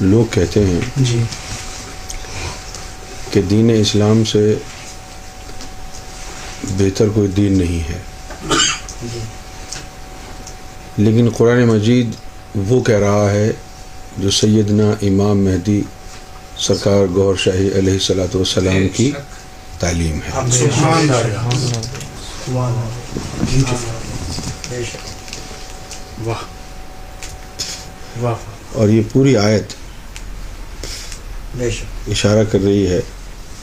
لوگ کہتے ہیں جی۔ کہ دین اسلام سے بہتر کوئی دین نہیں ہے۔ لیکن قرآن مجید وہ کہہ رہا ہے جو سیدنا امام مہدی سرکار گور شاہی علیہ صلاۃ والسلام کی تعلیم ہے۔ سبحان اللہ۔ سبحان اللہ۔ جی۔ جی بے شک۔ واہ۔ واہ۔ اور یہ پوری آیت اشارہ کر رہی ہے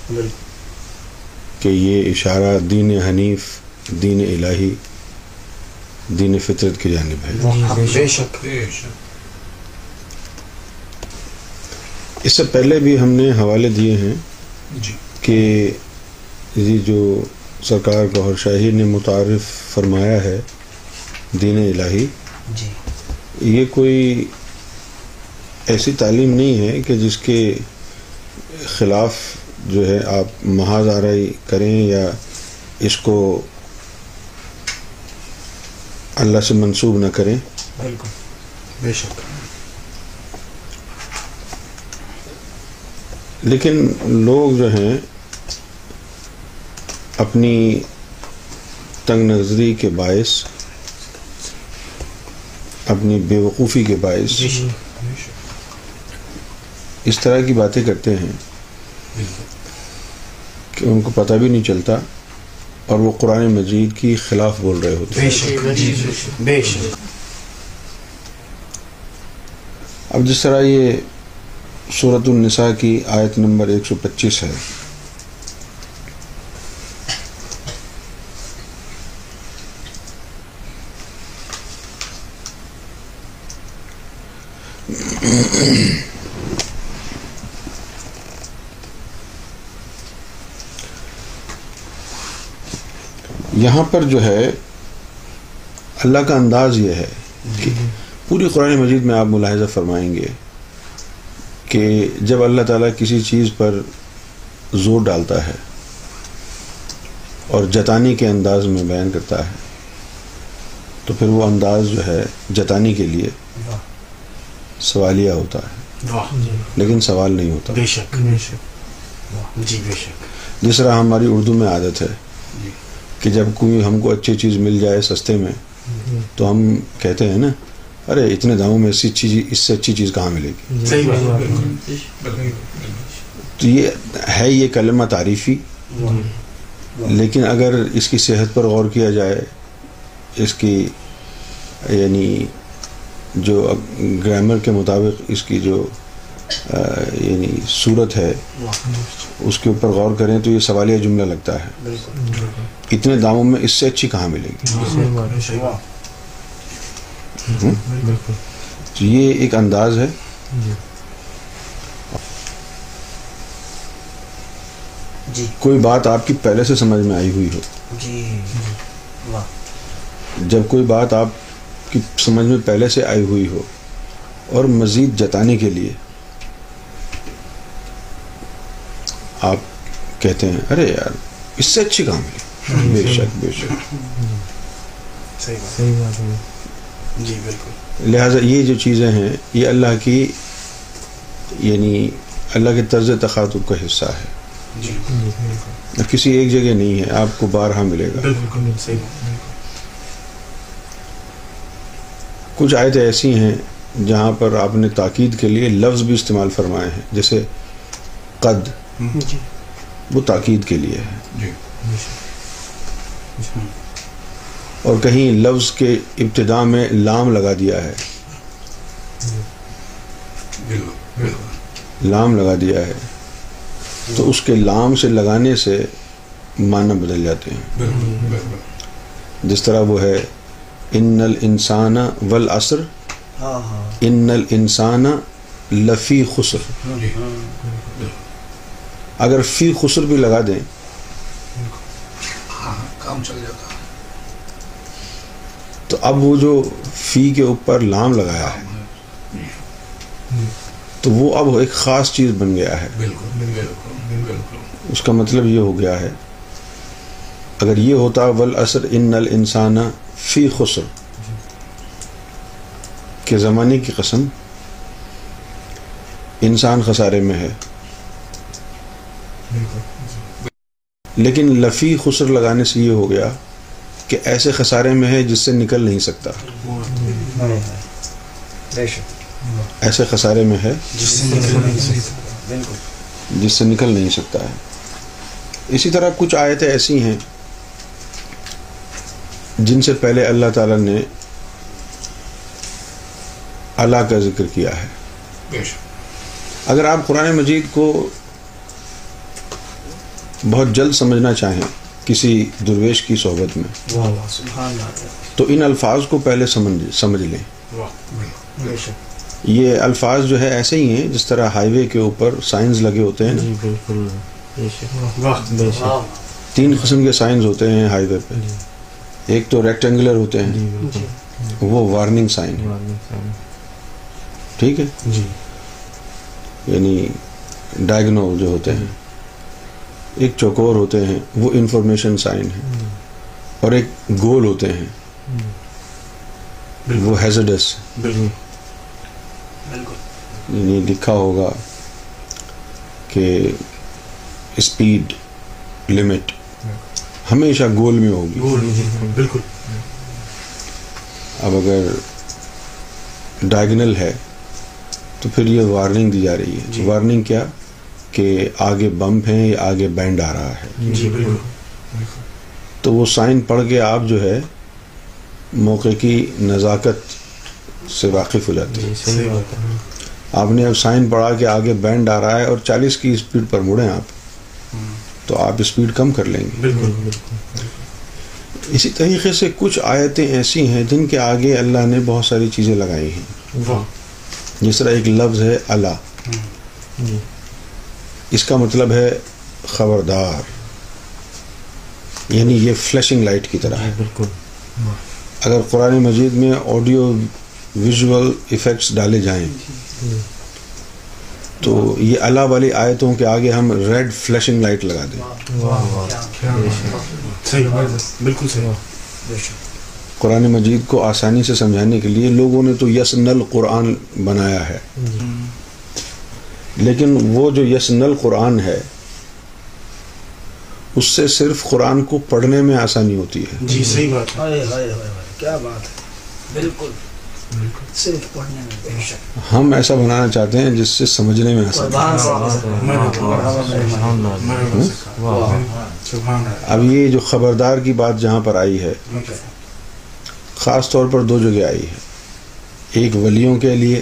بالکل۔ کہ یہ اشارہ دین حنیف دین الہی دین فطرت کی جانب ہے۔ بے شک۔ اس سے پہلے بھی ہم نے حوالے دیے ہیں جی۔ کہ یہ جو سرکار گوھر شاہی نے متعارف فرمایا ہے دین الہی جی۔ یہ کوئی ایسی تعلیم نہیں ہے کہ جس کے خلاف جو ہے آپ محاذ آرائی کریں یا اس کو اللہ سے منسوب نہ کریں؟ بالکل بے شک۔ لیکن لوگ جو ہیں اپنی تنگ نظری کے باعث اپنی بے وقوفی کے باعث اس طرح کی باتیں کرتے ہیں کہ ان کو پتہ بھی نہیں چلتا اور وہ قرآن مجید کی خلاف بول رہے ہوتے ہیں۔ بے شک اب جس طرح یہ صورت النساء کی آیت نمبر ایک سو پچیس ہے۔ یہاں پر جو ہے اللہ کا انداز یہ ہے کہ پوری قرآن مجید میں آپ ملاحظہ فرمائیں گے کہ جب اللہ تعالیٰ کسی چیز پر زور ڈالتا ہے اور جتانی کے انداز میں بیان کرتا ہے تو پھر وہ انداز جو ہے جتانی کے لیے سوالیہ ہوتا ہے۔ واہ۔ لیکن سوال نہیں ہوتا۔ بے شک۔ بے شک۔ جی بے شک۔ جس طرح ہماری اردو میں عادت ہے جی۔ کہ جب کوئی ہم کو اچھی چیز مل جائے سستے میں تو ہم کہتے ہیں نا ارے اتنے داموں میں اسی چیز اس سے اچھی چیز کہاں ملے گی؟ تو یہ ہے یہ کلمہ تعریفی۔ لیکن اگر اس کی صحت پر غور کیا جائے اس کی یعنی جو گرامر کے مطابق اس کی جو یعنی صورت ہے اس کے اوپر غور کریں تو یہ سوالیہ جملہ لگتا ہے۔ بالکل۔ اتنے داموں میں اس سے اچھی کہاں ملے گی؟ تو یہ ایک انداز ہے۔ جی۔ کوئی بات آپ کی پہلے سے سمجھ میں آئی ہوئی ہو۔ جی۔ جب کوئی بات آپ کی سمجھ میں پہلے سے آئی ہوئی ہو اور مزید جتانے کے لیے آپ کہتے ہیں ارے یار اس سے اچھی کام ہے بے شک بے شک۔ صحیح بات۔ جی بالکل۔ لہٰذا یہ جو چیزیں ہیں یہ اللہ کی یعنی اللہ کے طرز تخاطب کا حصہ ہے۔ جی۔ کسی ایک جگہ نہیں ہے آپ کو بارہا ملے گا۔ بالکل۔ صحیح بات۔ کچھ آیتیں ایسی ہیں جہاں پر آپ نے تاکید کے لیے لفظ بھی استعمال فرمائے ہیں جیسے قد۔ جی۔ وہ تاکید کے لیے ہے۔ جی۔ اور کہیں لفظ کے ابتدا میں لام لگا دیا ہے۔ لام لگا دیا ہے۔ تو اس کے لام سے لگانے سے معنی بدل جاتے ہیں۔ جس طرح وہ ہے، ان الانسان والعصر۔ ان الانسان لفی خسر۔ اگر فی خسر بھی لگا دیں کام چل جاتا تو اب وہ جو فی کے اوپر لام لگایا ہے تو وہ اب ایک خاص چیز بن گیا ہے۔ اس کا مطلب یہ ہو گیا ہے اگر یہ ہوتا ول اثر ان نل انسان فی خسر۔ کے زمانے کی قسم انسان خسارے میں ہے۔ لیکن لفی خسر لگانے سے یہ ہو گیا کہ ایسے خسارے میں ہے جس سے نکل نہیں سکتا۔ ایسے خسارے میں ہے جس سے نکل نہیں سکتا۔ ہے۔ اسی طرح کچھ آیتیں ایسی ہیں جن سے پہلے اللہ تعالیٰ نے اللہ کا ذکر کیا ہے۔ اگر آپ قرآن مجید کو بہت جلد سمجھنا چاہیں کسی درویش کی صحبت میں۔ تو ان الفاظ کو پہلے سمجھ سمجھ لیں۔ یہ الفاظ جو ہے ایسے ہی ہیں جس طرح ہائی وے کے اوپر سائنز لگے ہوتے ہیں تین قسم کے سائنز ہوتے ہیں ہائی وے پہ۔ ایک تو ریکٹینگولر ہوتے ہیں۔ وہ وارننگ سائن ٹھیک ہے؟ جی۔ یعنی ڈائگنو جو ہوتے ہیں۔ ایک چوکور ہوتے ہیں وہ انفارمیشن سائن ہے۔ اور ایک گول ہوتے ہیں۔ وہ ہیزڈس یعنی لکھا ہوگا کہ اسپیڈ لمٹ ہمیشہ گول میں ہوگی۔ بالکل۔ اب اگر ڈائگنل ہے تو پھر یہ وارننگ دی جا رہی ہے۔ وارننگ کیا؟ کہ آگے بمپ ہیں یا آگے بینڈ آ رہا ہے۔ جی بالکل تو وہ سائن پڑھ کے آپ جو ہے موقع کی نزاکت سے واقف ہو جاتے ہیں۔ صحیح بات ہے۔ آپ نے اب سائن پڑھا کہ آگے بینڈ آ رہا ہے اور چالیس کی اسپیڈ پر مڑیں آپ۔ تو آپ اسپیڈ کم کر لیں گے۔ بالکل۔ اسی طریقے سے کچھ آیتیں ایسی ہیں جن کے آگے اللہ نے بہت ساری چیزیں لگائی ہیں۔ واہ۔ جس طرح ایک لفظ ہے اللہ۔ جی۔ اس کا مطلب ہے خبردار۔ یعنی یہ فلیشنگ لائٹ کی طرح ہے۔ بالکل۔ اگر قرآن مجید میں آڈیو ویژول ایفیکٹس ڈالے جائیں تو یہ اللہ والی آیتوں کے آگے ہم ریڈ فلیشنگ لائٹ لگا دیں۔ بالکل صحیح۔ قرآن مجید کو آسانی سے سمجھانے کے لیے لوگوں نے تو یس نل قرآن بنایا ہے۔ لیکن وہ جو یس نل قرآن ہے اس سے صرف قرآن کو پڑھنے میں آسانی ہوتی ہے۔ جی صحیح بات ہے۔ ہائے ہائے ہائے ہائے کیا بات ہے۔ بالکل۔ صرف پڑھنے میں ہم ایسا بنانا چاہتے ہیں جس سے سمجھنے میں آسانی سبحان اب یہ جو خبردار کی بات جہاں پر آئی ہے خاص طور پر دو جگہ آئی ہے۔ ایک ولیوں کے لیے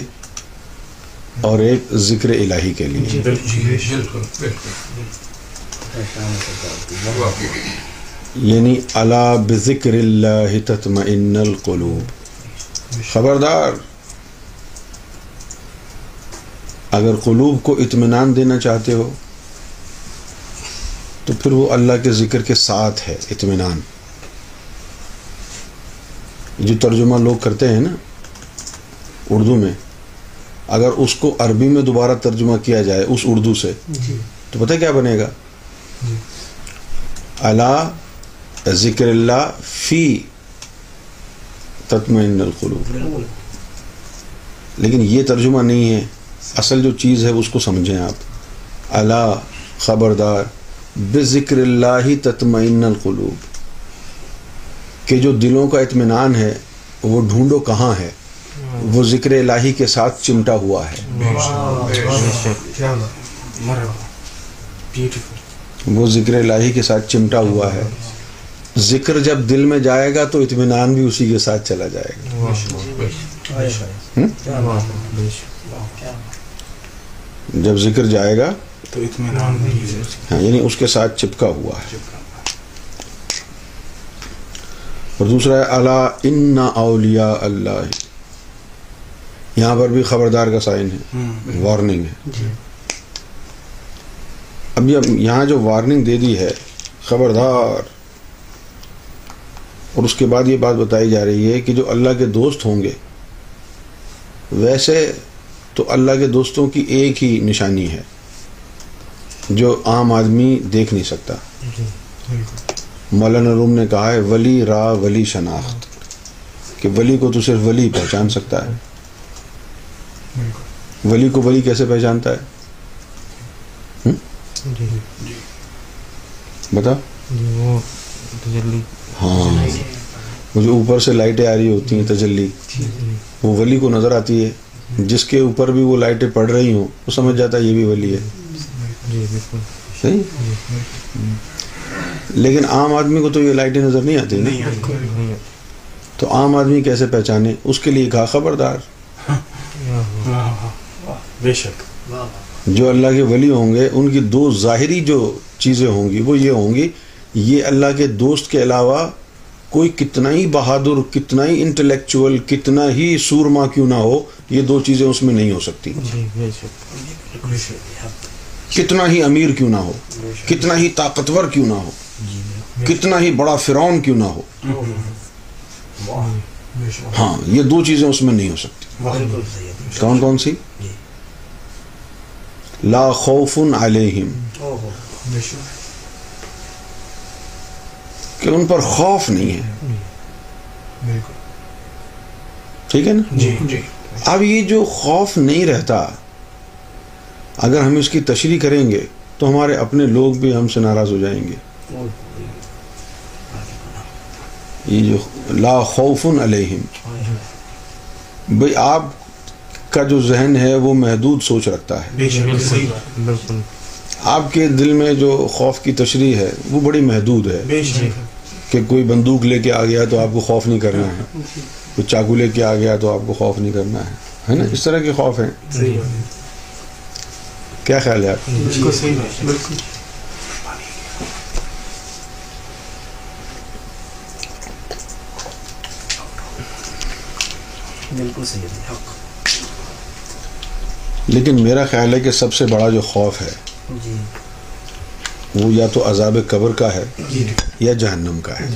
اور ایک ذکر الہی کے لیے۔ یعنی اللہ بذکر اللہ تطمئن القلوب۔ خبردار۔ اگر قلوب کو اطمینان دینا چاہتے ہو تو پھر وہ اللہ کے ذکر کے ساتھ ہے اطمینان۔ جو ترجمہ لوگ کرتے ہیں نا اردو میں اگر اس کو عربی میں دوبارہ ترجمہ کیا جائے اس اردو سے تو پتہ کیا بنے گا؟ اللہ ذکر اللہ فی تطمئن القلوب۔ لیکن یہ ترجمہ نہیں ہے۔ اصل جو چیز ہے اس کو سمجھیں آپ۔ اللہ خبردار بذکر اللہ تطمئن القلوب۔ کہ جو دلوں کا اطمینان ہے وہ ڈھونڈو کہاں ہے۔ وہ ذکر الہی کے ساتھ چمٹا ہوا ہے۔ وہ ذکر الہی کے ساتھ چمٹا ہوا ہے۔ ذکر جب دل میں جائے گا تو اطمینان بھی اسی کے ساتھ چلا جائے گا۔ جب ذکر جائے گا تو اطمینان ہاں یعنی اس کے ساتھ چپکا ہوا ہے۔ اور دوسرا ہے اللہ ان اولیاء اللہ۔ یہاں پر بھی خبردار کا سائن ہے وارننگ ہے۔ اب یہ یہاں جو وارننگ دے دی ہے خبردار۔ اور اس کے بعد یہ بات بتائی جا رہی ہے کہ جو اللہ کے دوست ہوں گے ویسے تو اللہ کے دوستوں کی ایک ہی نشانی ہے جو عام آدمی دیکھ نہیں سکتا۔ مولانا روم نے کہا ہے ولی را ولی شناخت۔ کہ ولی کو تو صرف ولی پہچان سکتا ہے۔ ولی کو ولی کیسے پہچانتا ہے؟ جی۔ بتا۔ جی ہاں۔ وہ جو اوپر سے لائٹیں آ رہی ہوتی ہیں تجلی۔ وہ ولی کو نظر آتی ہے۔ جس کے اوپر بھی وہ لائٹیں پڑ رہی ہوں وہ سمجھ جاتا ہے یہ بھی ولی ہے۔ جی صحیح؟ لیکن عام آدمی کو تو یہ لائٹیں نظر نہیں آتی نا؟ نہیں تو عام آدمی کیسے پہچانے؟ اس کے لیے کہا خبردار۔ بے شک۔ جو اللہ کے ولی ہوں گے ان کی دو ظاہری جو چیزیں ہوں گی وہ یہ ہوں گی یہ اللہ کے دوست کے علاوہ کوئی کتنا ہی بہادر کتنا ہی انٹلیکچوئل کتنا ہی سورما کیوں نہ ہو یہ دو چیزیں اس میں نہیں ہو سکتی۔ جی کتنا ہی امیر کیوں نہ ہو کتنا ہی طاقتور کیوں نہ ہو کتنا ہی بڑا فرعون کیوں نہ ہو۔ ہاں یہ دو چیزیں اس میں نہیں ہو سکتی۔ کون کون سی؟ جی۔ لا خوف علیہم۔ کہ ان پر خوف نہیں ہے۔ ٹھیک ہے نا؟ جی جی۔ اب یہ جو خوف نہیں رہتا اگر ہم اس کی تشریح کریں گے تو ہمارے اپنے لوگ بھی ہم سے ناراض ہو جائیں گے۔ یہ جو لا خوف علیہم۔ بھئی آپ کا جو ذہن ہے وہ محدود سوچ رکھتا ہے۔ بالکل آپ کے دل میں جو خوف کی تشریح ہے وہ بڑی محدود ہے۔ شک۔ کہ کوئی بندوق لے کے آ گیا تو آپ کو خوف نہیں کرنا ہے۔ کوئی چاقو لے کے آ گیا تو آپ کو خوف نہیں کرنا ہے۔ ہے نا؟ اس طرح کے خوف ہیں۔ صحیح کیا خیال ہے آپ؟ بالکل صحیح بالکل۔ ہے۔ لیکن میرا خیال ہے کہ سب سے بڑا جو خوف ہے جی۔ وہ یا تو عذاب قبر کا ہے یا جہنم کا ہے۔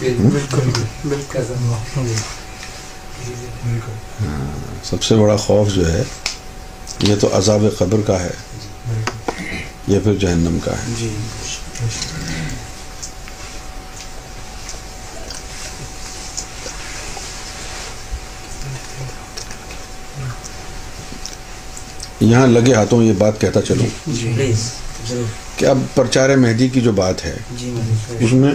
بالکل بالکل۔ سب سے بڑا خوف جو ہے یہ تو عذاب قبر کا ہے یا پھر جہنم کا ہے۔ یہاں لگے ہاتھوں یہ بات کہتا چلوں۔ ضرور۔ کہ اب پرچار مہدی کی جو بات ہے جی اس میں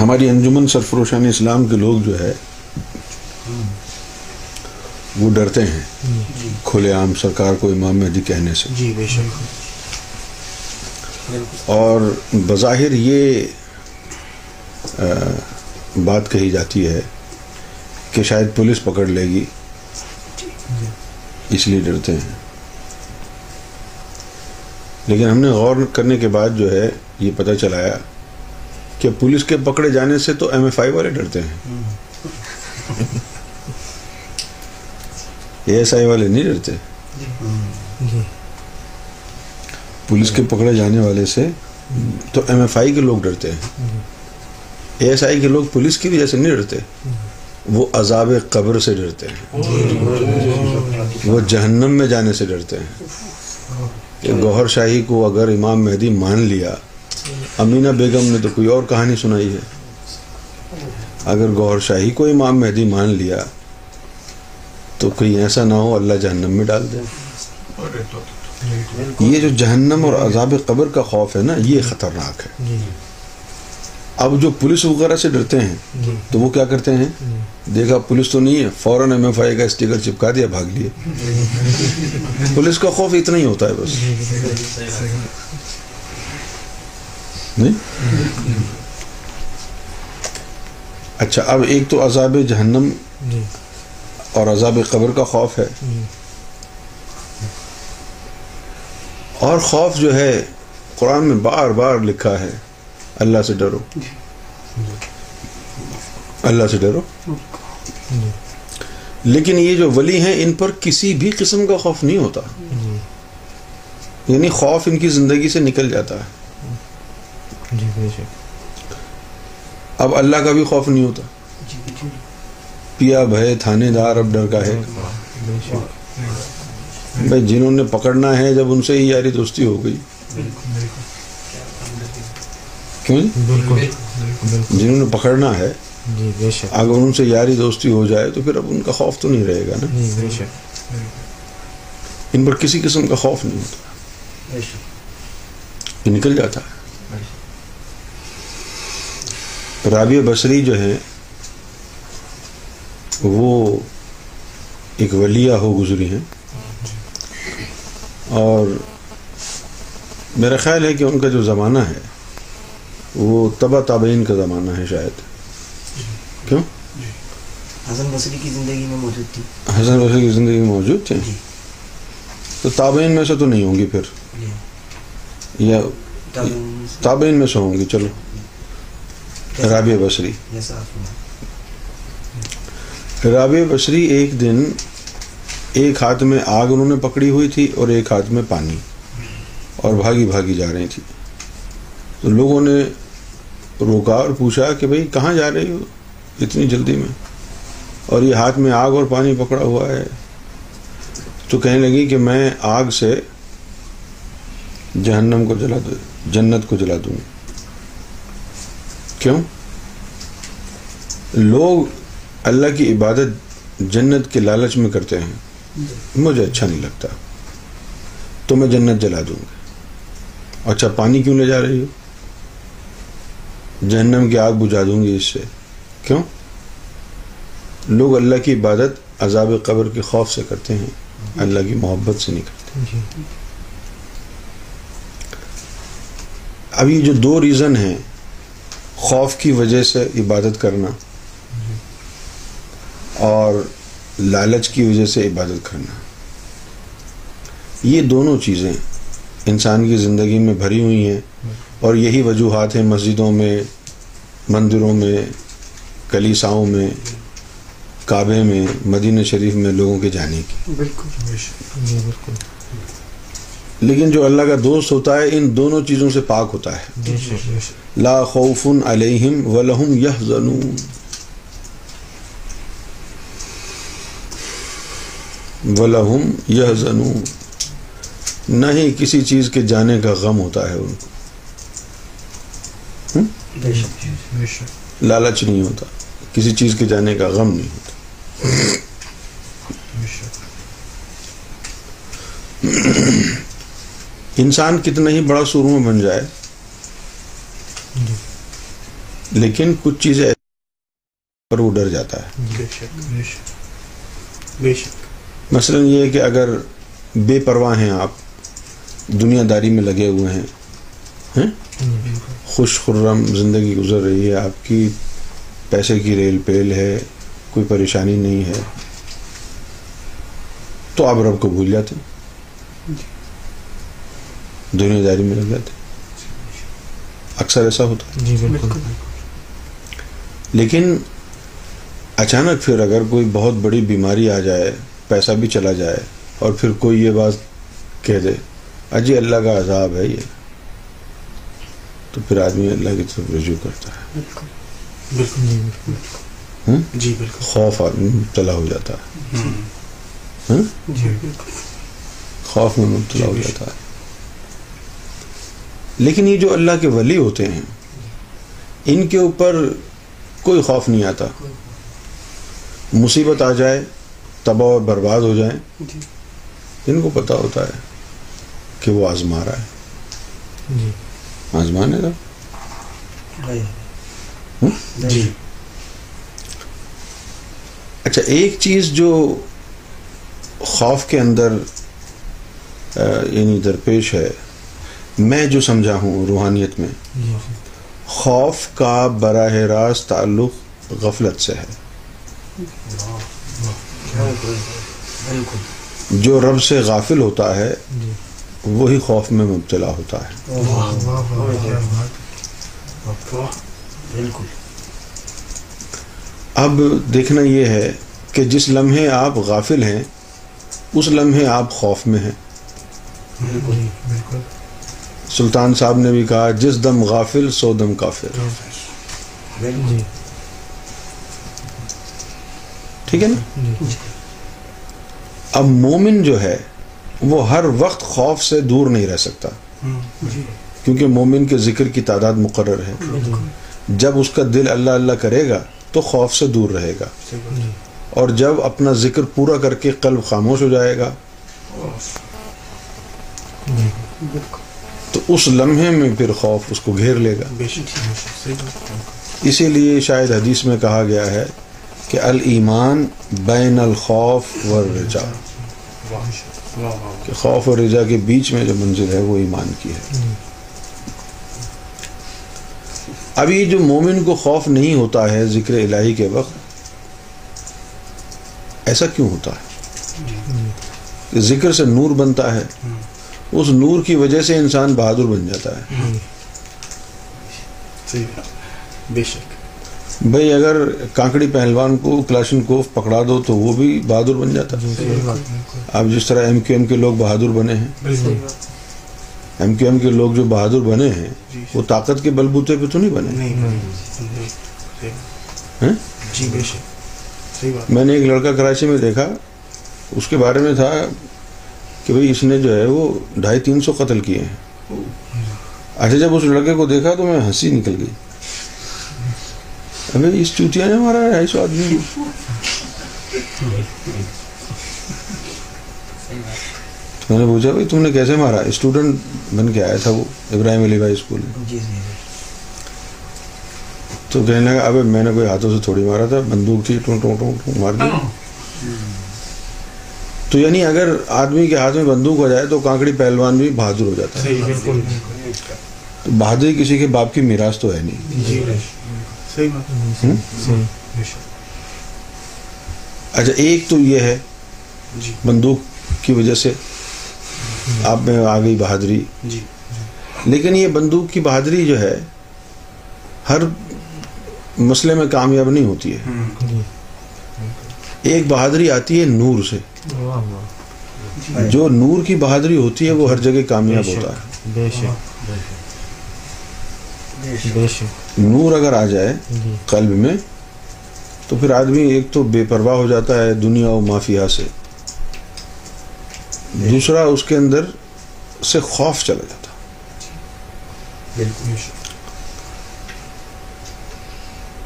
ہماری انجمن سرفروشان اسلام کے لوگ جو ہے وہ ڈرتے ہیں۔ جی۔ کھلے عام سرکار کو امام مہدی کہنے سے۔ جی اور بظاہر یہ بات کہی جاتی ہے کہ شاید پولیس پکڑ لے گی۔ اس لیے ڈرتے ہیں۔ لیکن ہم نے غور کرنے کے بعد جو ہے یہ پتہ چلایا کہ پولیس کے پکڑے جانے سے تو ایم ایف آئی والے ڈرتے ہیں۔ اے ایس آئی والے نہیں ڈرتے۔ جی۔ پولیس کے پکڑے جانے والے سے تو ایم ایف آئی کے لوگ ڈرتے ہیں۔ اے ایس آئی کے لوگ پولیس کی وجہ سے نہیں ڈرتے۔ وہ عذاب قبر سے ڈرتے ہیں۔ وہ جہنم میں جانے سے ڈرتے ہیں۔ کہ گوہر شاہی کو اگر امام مہدی مان لیا۔ امینہ بیگم نے تو کوئی اور کہانی سنائی ہے۔ اگر گوہر شاہی کو امام مہدی مان لیا، تو کہیں ایسا نہ ہو اللہ جہنم میں ڈال دے۔ یہ جو جہنم اور عذاب قبر کا خوف ہے نا، یہ خطرناک ہے۔ جی اب جو پولیس وغیرہ سے ڈرتے ہیں جی۔ تو وہ کیا کرتے ہیں؟ دیکھا پولیس تو نہیں ہے فوراً ایم ایف آئی کا اسٹیکر چپکا دیا بھاگ لیے۔ پولیس کا خوف اتنا ہی ہوتا ہے بس۔ نہیں؟ اچھا اب ایک تو عذاب جہنم جی۔ اور عذاب قبر کا خوف ہے۔ جی۔ اور خوف جو ہے قرآن میں بار بار لکھا ہے۔ اللہ سے ڈرو۔ اللہ سے ڈرو۔ لیکن یہ جو ولی ہیں ان پر کسی بھی قسم کا خوف نہیں ہوتا۔ یعنی خوف ان کی زندگی سے نکل جاتا ہے۔ جی اب اللہ کا بھی خوف نہیں ہوتا۔ پیا بھے تھانے دار اب ڈر کا ہے۔ بھائی جنہوں نے پکڑنا ہے جب ان سے ہی یاری دوستی ہو گئی۔ کیوں جی؟ بالکل۔ جنہوں نے پکڑنا ہے۔ جی بے شک۔ اگر ان سے یاری دوستی ہو جائے تو پھر اب ان کا خوف تو نہیں رہے گا نا۔ جی بے شک۔ ان پر کسی قسم کا خوف نہیں ہوتا۔ بے شک۔ یہ نکل جاتا ہے۔ رابعہ بصری جو ہیں وہ ایک ولیہ ہو گزری ہیں۔ اور میرا خیال ہے کہ ان کا جو زمانہ ہے وہ تبا تابعین کا زمانہ ہے شاید۔ کیوں؟ حسن بصری کی زندگی میں موجود تھی۔ حسن بصری کی زندگی میں موجود تھے؟ جی۔ تو تابعین میں سے تو نہیں ہوں گی پھر۔ جی۔ یا تابعین میں سے۔ ہوں گی چلو۔ رابعہ بصری۔ جیسا آپ نے۔ رابع بصری ایک دن ایک ہاتھ میں آگ انہوں نے پکڑی ہوئی تھی اور ایک ہاتھ میں پانی۔ اور بھاگی بھاگی جا رہی تھی۔ تو لوگوں نے روکا اور پوچھا کہ بھئی کہاں جا رہی ہو اتنی جلدی میں؟ اور یہ ہاتھ میں آگ اور پانی پکڑا ہوا ہے۔ تو کہنے لگی کہ میں آگ سے جہنم کو جلا دوں، جنت کو جلا دوں۔ گی کیوں؟ لوگ اللہ کی عبادت جنت کے لالچ میں کرتے ہیں۔ مجھے اچھا نہیں لگتا۔ تو میں جنت جلا دوں گا۔ اچھا پانی کیوں لے جا رہی ہو؟ جہنم کی آگ بجھا دوں گی اس سے۔ کیوں؟ لوگ اللہ کی عبادت عذاب قبر کے خوف سے کرتے ہیں اللہ کی محبت سے نہیں کرتے۔ جی۔ اب یہ جو دو ریزن ہیں خوف کی وجہ سے عبادت کرنا اور لالچ کی وجہ سے عبادت کرنا۔ یہ دونوں چیزیں انسان کی زندگی میں بھری ہوئی ہیں۔ اور یہی وجوہات ہیں مسجدوں میں مندروں میں کلیساؤں میں کعبے میں مدینہ شریف میں لوگوں کے جانے کی۔ بالکل۔ جی لیکن جو اللہ کا دوست ہوتا ہے ان دونوں چیزوں سے پاک ہوتا ہے۔ بے شک لا خوف علیہم ولہم یحزنون۔ ولہم یحزنون۔ نہ ہی کسی چیز کے جانے کا غم ہوتا ہے ان کو۔ بے شک لالچ نہیں ہوتا۔ کسی چیز کے جانے کا غم نہیں ہوتا۔ انسان کتنا ہی بڑا سورما بن جائے جی۔ لیکن کچھ چیزیں پر وہ ڈر جاتا ہے۔ بے شک بے شک بے شک مثلا یہ کہ اگر بے پرواہ ہیں آپ دنیا داری میں لگے ہوئے ہیں خوش خرم زندگی گزر رہی ہے آپ کی پیسے کی ریل پیل ہے کوئی پریشانی نہیں ہے۔ تو آپ رب کو بھول جاتے دنیا داری میں لگ جاتے اکثر ایسا ہوتا ہے؟ جی بالکل۔ لیکن اچانک پھر اگر کوئی بہت بڑی بیماری آ جائے پیسہ بھی چلا جائے اور پھر کوئی یہ بات کہہ دے اجی اللہ کا عذاب ہے یہ۔ تو پھر آدمی اللہ کی طرف رجوع کرتا ہے۔ بالکل۔ جی بالکل؟ جی خوف آدمی مبتلا ہو جاتا ہے؟ جی خوف میں مبتلا ہو جاتا ہے۔ لیکن یہ جو اللہ کے ولی ہوتے ہیں ان کے اوپر کوئی خوف نہیں آتا۔ مصیبت آ جائے تباہ و برباد ہو جائے۔ جی۔ ان کو پتا ہوتا ہے کہ وہ آزما رہا ہے۔ جی۔ آزمانے بھائی جی۔ اچھا ایک چیز جو خوف کے اندر یعنی درپیش ہے میں جو سمجھا ہوں روحانیت میں خوف کا براہ راست تعلق غفلت سے ہے۔ جو رب سے غافل ہوتا ہے جی۔ وہی خوف میں مبتلا ہوتا ہے۔ بالکل اب دیکھنا یہ ہے کہ جس لمحے آپ غافل ہیں، اس لمحے آپ خوف میں ہیں۔ بالکل سلطان صاحب نے بھی کہا، جس دم غافل، سو دم کافر۔ ٹھیک ہے نا؟ اب مومن جو ہے وہ ہر وقت خوف سے دور نہیں رہ سکتا۔ کیونکہ مومن کے ذکر کی تعداد مقرر ہے۔ جب اس کا دل اللہ اللہ کرے گا تو خوف سے دور رہے گا۔ اور جب اپنا ذکر پورا کر کے قلب خاموش ہو جائے گا، تو اس لمحے میں پھر خوف اس کو گھیر لے گا۔ اسی لیے شاید حدیث میں کہا گیا ہے کہ الایمان بین الخوف والرجا کہ خوف اور رجا کے بیچ میں جو منزل ہے وہ ایمان کی ہے۔ اب یہ جو مومن کو خوف نہیں ہوتا ہے ذکر الہی کے وقت، ایسا کیوں ہوتا ہے؟ کہ ذکر سے نور بنتا ہے، اس نور کی وجہ سے انسان بہادر بن جاتا ہے۔ بے شک۔ بھائی اگر کانکڑی پہلوان کو کلاشن کوف پکڑا دو تو وہ بھی بہادر بن جاتا۔ اب جس طرح ایم کیو ایم کے لوگ بہادر بنے ہیں۔ ایم کیو ایم کے لوگ جو بہادر بنے ہیں وہ طاقت کے بلبوتے پہ تو نہیں بنے؟ ہیں جی میں نے ایک لڑکا کراچی میں دیکھا۔ اس کے بارے میں تھا کہ بھئی اس نے جو ہے وہ ڈھائی تین سو قتل کیے ہیں۔ اچھا جب اس لڑکے کو دیکھا تو میں ہنسی نکل گئی۔ ابھی اس چوتیا نے مارا ڈھائی سو آدمی کو۔ میں نے پوچھا بھائی تم نے کیسے مارا؟ اسٹوڈنٹ بن کے آیا تھا وہ ابراہیم علی بھائی اسکول میں۔ جی جی۔ تو کہنے لگا ابے میں نے کوئی ہاتھوں سے تھوڑی مارا تھا بندوق تھی ٹوں ٹوں ٹوں مار دی۔ تو یعنی اگر آدمی کے ہاتھ میں بندوق ہو جائے تو کانکڑی پہلوان بھی بہادر ہو جاتا ہے۔ صحیح بالکل تو بہادری کسی کے باپ کی میراث تو ہے نہیں۔ جی۔ صحیح بات اچھا ایک تو یہ ہے جی۔ بندوق کی وجہ سے آپ میں آ گئی بہادری۔ جی لیکن یہ بندوق کی بہادری جو ہے ہر مسئلے میں کامیاب نہیں ہوتی ہے۔ جی۔ ایک بہادری آتی ہے نور سے۔ واہ واہ۔ جو نور کی بہادری ہوتی ہے وہ ہر جگہ کامیاب ہوتا ہے۔ بے شک۔ بے شک۔ نور اگر آ جائے جی۔ قلب میں تو پھر آدمی ایک تو بے پرواہ ہو جاتا ہے دنیا و مافیا سے۔ دوسرا اس کے اندر سے خوف چلا جاتا۔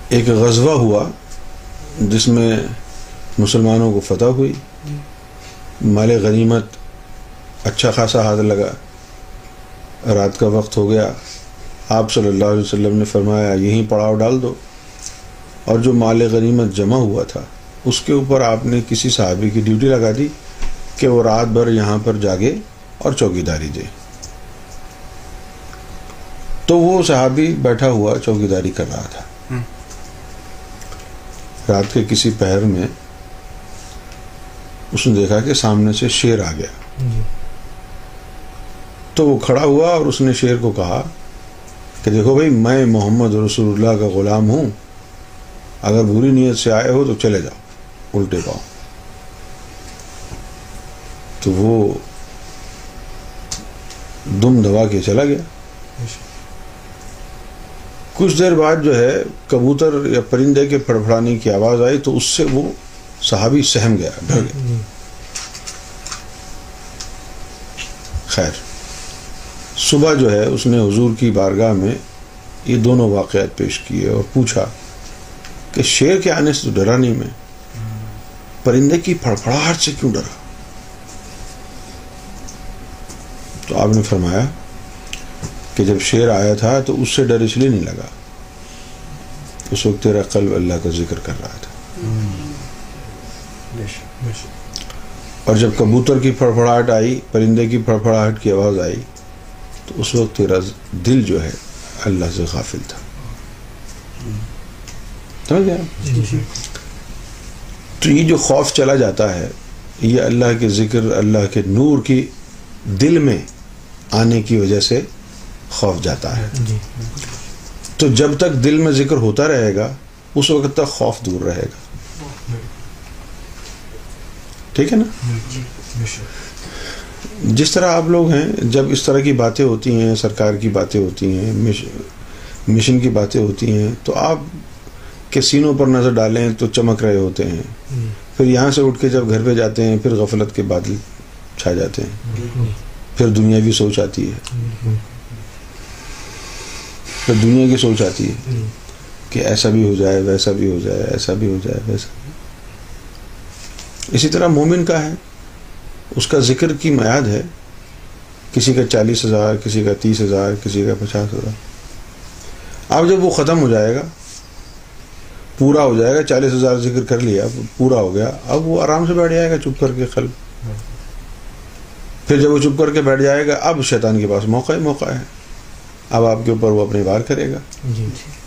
ایک غزوہ ہوا جس میں مسلمانوں کو فتح ہوئی۔ مال غنیمت اچھا خاصا ہاتھ لگا۔ رات کا وقت ہو گیا۔ آپ صلی اللہ علیہ وسلم نے فرمایا یہیں پڑاؤ ڈال دو۔ اور جو مال غنیمت جمع ہوا تھا اس کے اوپر آپ نے کسی صحابی کی ڈیوٹی لگا دی کہ وہ رات بھر یہاں پر جاگے اور چوکی داری دے۔ تو وہ صحابی بیٹھا ہوا چوکی داری کر رہا تھا۔ رات کے کسی پہر میں اس نے دیکھا کہ سامنے سے شیر آ گیا۔ جی۔ تو وہ کھڑا ہوا اور اس نے شیر کو کہا کہ دیکھو بھائی، میں محمد رسول اللہ کا غلام ہوں۔ اگر بری نیت سے آئے ہو تو چلے جاؤ، الٹے پاؤ تو وہ دم دبا کے چلا گیا۔ کچھ دیر بعد جو ہے، کبوتر یا پرندے کے پھڑپھڑانے کی آواز آئی تو اس سے وہ صحابی سہم گیا، ڈر گیا خیر۔ صبح جو ہے اس نے حضور کی بارگاہ میں یہ دونوں واقعات پیش کیے اور پوچھا کہ شیر کے آنے سے تو ڈرا نہیں میں پرندے کی پھڑپڑاہٹ سے کیوں ڈرا؟ تو آپ نے فرمایا کہ جب شیر آیا تھا تو اس سے ڈر اس لیے نہیں لگا۔ اس وقت تیرا قلب اللہ کا ذکر کر رہا تھا۔ اور جب کبوتر کی پھڑپڑاہٹ آئی پرندے کی پھڑپڑاہٹ کی آواز آئی تو اس وقت تیرا دل جو ہے اللہ سے غافل تھا۔ سمجھ گیا جی جی تو یہ جو خوف چلا جاتا ہے یہ اللہ کے ذکر اللہ کے نور کی دل میں آنے کی وجہ سے خوف جاتا ہے۔ جی۔ تو جب تک دل میں ذکر ہوتا رہے گا اس وقت تک خوف دور رہے گا۔ ٹھیک ہے نا؟ شک۔ جس طرح آپ لوگ ہیں جب اس طرح کی باتیں ہوتی ہیں سرکار کی باتیں ہوتی ہیں مش- مشن کی باتیں ہوتی ہیں تو آپ کے سینوں پر نظر ڈالیں تو چمک رہے ہوتے ہیں۔ پھر یہاں سے اٹھ کے جب گھر پہ جاتے ہیں پھر غفلت کے بادل چھا جاتے ہیں۔ پھر دنیاوی سوچ آتی ہے۔ پھر دنیا کی سوچ آتی ہے کہ ایسا بھی ہو جائے ویسا بھی ہو جائے ایسا بھی ہو جائے ویسا۔ بھی اسی طرح مومن کا ہے۔ اس کا ذکر کی میعاد ہے کسی کا چالیس ہزار، کسی کا تیس ہزار، کسی کا پچاس ہزار۔ اب جب وہ ختم ہو جائے گا، پورا ہو جائے گا، چالیس ہزار ذکر کر لیا، پورا ہو گیا، اب وہ آرام سے بیٹھ جائے گا چپ کر کے قلب پھر جب وہ چپ کر کے بیٹھ جائے گا، اب شیطان کے پاس موقع ہی موقع ہے۔ اب آپ کے اوپر وہ اپنی وار کرے گا۔ جی۔, جی۔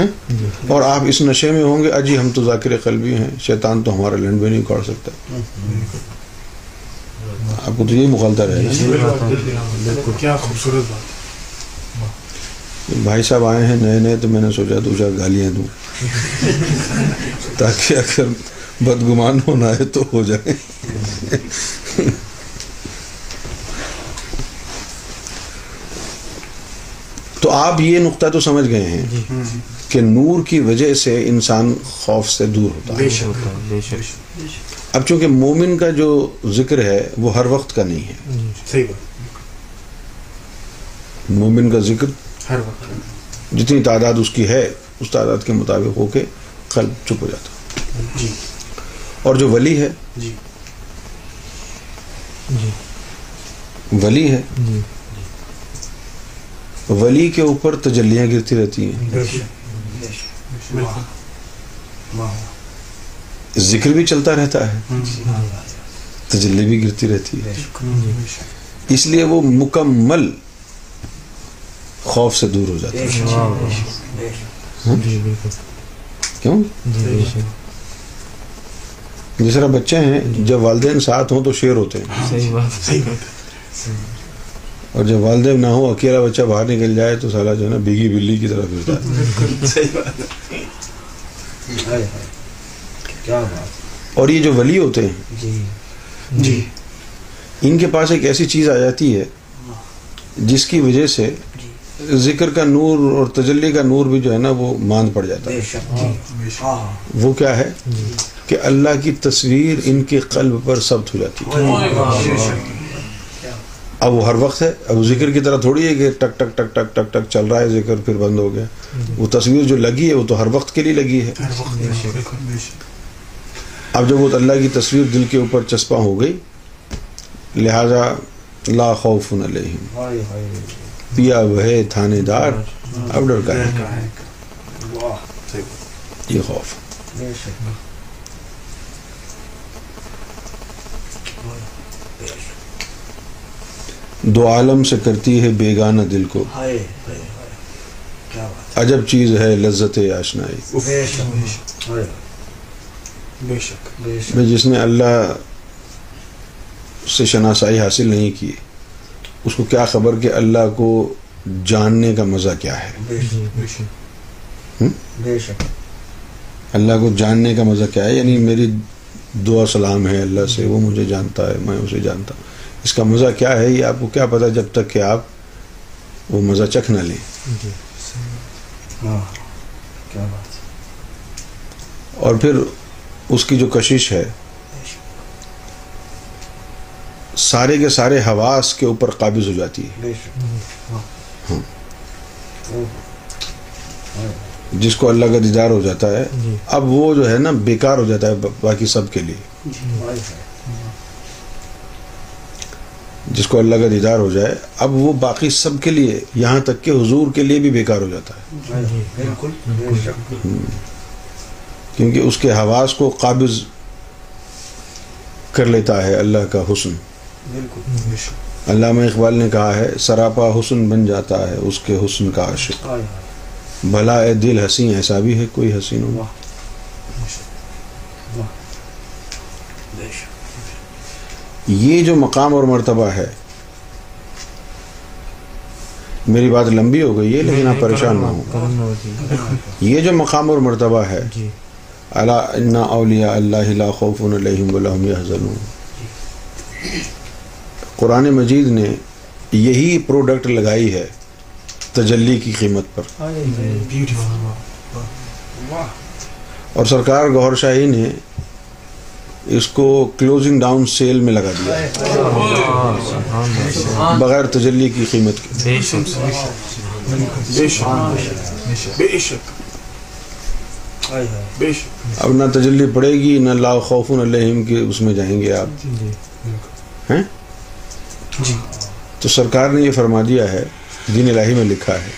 ہیں؟ اور آپ اس نشے میں ہوں گے اجی ہم تو ذاکر قلبی ہیں شیطان تو ہمارا لنڈ بھی نہیں کاٹ سکتا۔ آپ کو تو یہی مغالطہ رہے کیا خوبصورت بات۔ بھائی صاحب آئے ہیں نئے نئے تو میں نے سوچا دو چار گالیاں دوں۔ تاکہ اگر بدگمان ہونا ہے تو ہو جائے۔ تو آپ یہ نقطہ تو سمجھ گئے ہیں۔ کہ نور کی وجہ سے انسان خوف سے دور ہوتا ہے۔ بے شک اب چونکہ مومن کا جو ذکر ہے وہ ہر وقت کا نہیں ہے۔ صحیح بات۔ مومن کا ذکر ہر وقت۔ جتنی تعداد اس کی ہے اس تعداد کے مطابق ہو کے قلب چپ ہو جاتا جی۔ اور جو ولی ہے جی۔ ولی ہے جی۔ ولی کے اوپر تجلیاں گرتی رہتی ہیں۔ ذکر بھی چلتا رہتا ہے۔ تجلی بھی گرتی رہتی ہے۔ اس لیے وہ مکمل خوف سے دور ہو جاتا ہے۔ جی کیوں؟ جی شک۔ جس طرح بچے ہیں جب والدین ساتھ ہوں تو شیر ہوتے ہیں۔ صحیح بات صحیح بات اور جب والدین نہ ہو اکیلا بچہ باہر نکل جائے تو سالا جو ہے نا بھیگی بلی کی طرح پھرتا ہے۔ کیا بات۔ اور یہ جو ولی ہوتے ہیں جی جی۔ ان کے پاس ایک ایسی چیز آ جاتی ہے جس کی وجہ سے ذکر کا نور اور تجلی کا نور بھی جو ہے نا وہ ماند پڑ جاتا ہے۔ بے شک ہاں ہاں۔ وہ کیا ہے؟ کہ اللہ کی تصویر ان کے قلب پر ثبت ہو جاتی ہے۔ اب وہ ہر وقت ہے اب ذکر کی طرح تھوڑی ہے کہ ٹک ٹک ٹک ٹک ٹک ٹک چل رہا ہے ذکر پھر بند ہو گیا۔ وہ تصویر جو لگی ہے وہ تو ہر وقت کے لیے لگی ہے۔ اب جب وہ اللہ کی تصویر دل کے اوپر چسپاں ہو گئی لہذا لا خوف علیہم۔ پیا وہ ہے تھانے دار اب ڈر کا ہے یہ خوف بے شک دو عالم سے کرتی ہے بیگانہ دل کو۔ ہائے ہائے ہائے کیا بات عجب چیز ہے لذت آشنائی۔ بے شک ہائے۔ بے شک بے شک۔ میں جس نے اللہ سے شناسائی حاصل نہیں کی اس کو کیا خبر کہ اللہ کو جاننے کا مزہ کیا ہے؟ بے جی شک بے شک۔ بے شک۔ اللہ کو جاننے کا مزہ کیا ہے؟ یعنی میری دعا سلام ہے اللہ سے وہ مجھے جانتا ہے میں اسے جانتا ہوں۔ اس کا مزہ کیا ہے یہ آپ کو کیا پتا جب تک کہ آپ وہ مزہ چکھ نہ لیں۔ جی ہاں اور پھر اس کی جو کشش ہے سارے کے سارے حواس کے اوپر قابض ہو جاتی ہے۔ ہاں۔ ہائے جس کو اللہ کا دیدار ہو جاتا ہے۔ جی۔ اب وہ جو ہے نا بیکار ہو جاتا ہے با- باقی سب کے لیے۔ ہائے جس کو اللہ کا دیدار ہو جائے اب وہ باقی سب کے لیے یہاں تک کہ حضور کے لیے بھی بیکار ہو جاتا ہے۔ بالکل کیونکہ اس کے حواس کو قابض کر لیتا ہے اللہ کا حسن۔ بالکل علامہ اقبال نے کہا ہے سراپا حسن بن جاتا ہے اس کے حسن کا عاشق۔ بھلا اے دل حسین ایسا بھی ہے کوئی حسین۔ ہو واہ بے شک واہ بے شک یہ جو مقام اور مرتبہ ہے میری بات لمبی ہو گئی ہے لیکن آپ پریشان نہ ہوں۔ ہوتی یہ جو مقام اور مرتبہ ہے جی۔ اللہ ان اولیاء اللہ لا خوف علیہم قرآن مجید نے یہی پروڈکٹ لگائی ہے تجلی کی قیمت پر۔ اور سرکار گور شاہی نے اس کو کلوزنگ ڈاؤن سیل میں لگا دیا۔ بغیر تجلی کی قیمت کے۔ اب نہ تجلی پڑے گی، نہ لا خوف علیہم کے اس میں جائیں گے آپ۔ ہیں؟ تو سرکار نے یہ فرما دیا ہے، دین الہی میں لکھا ہے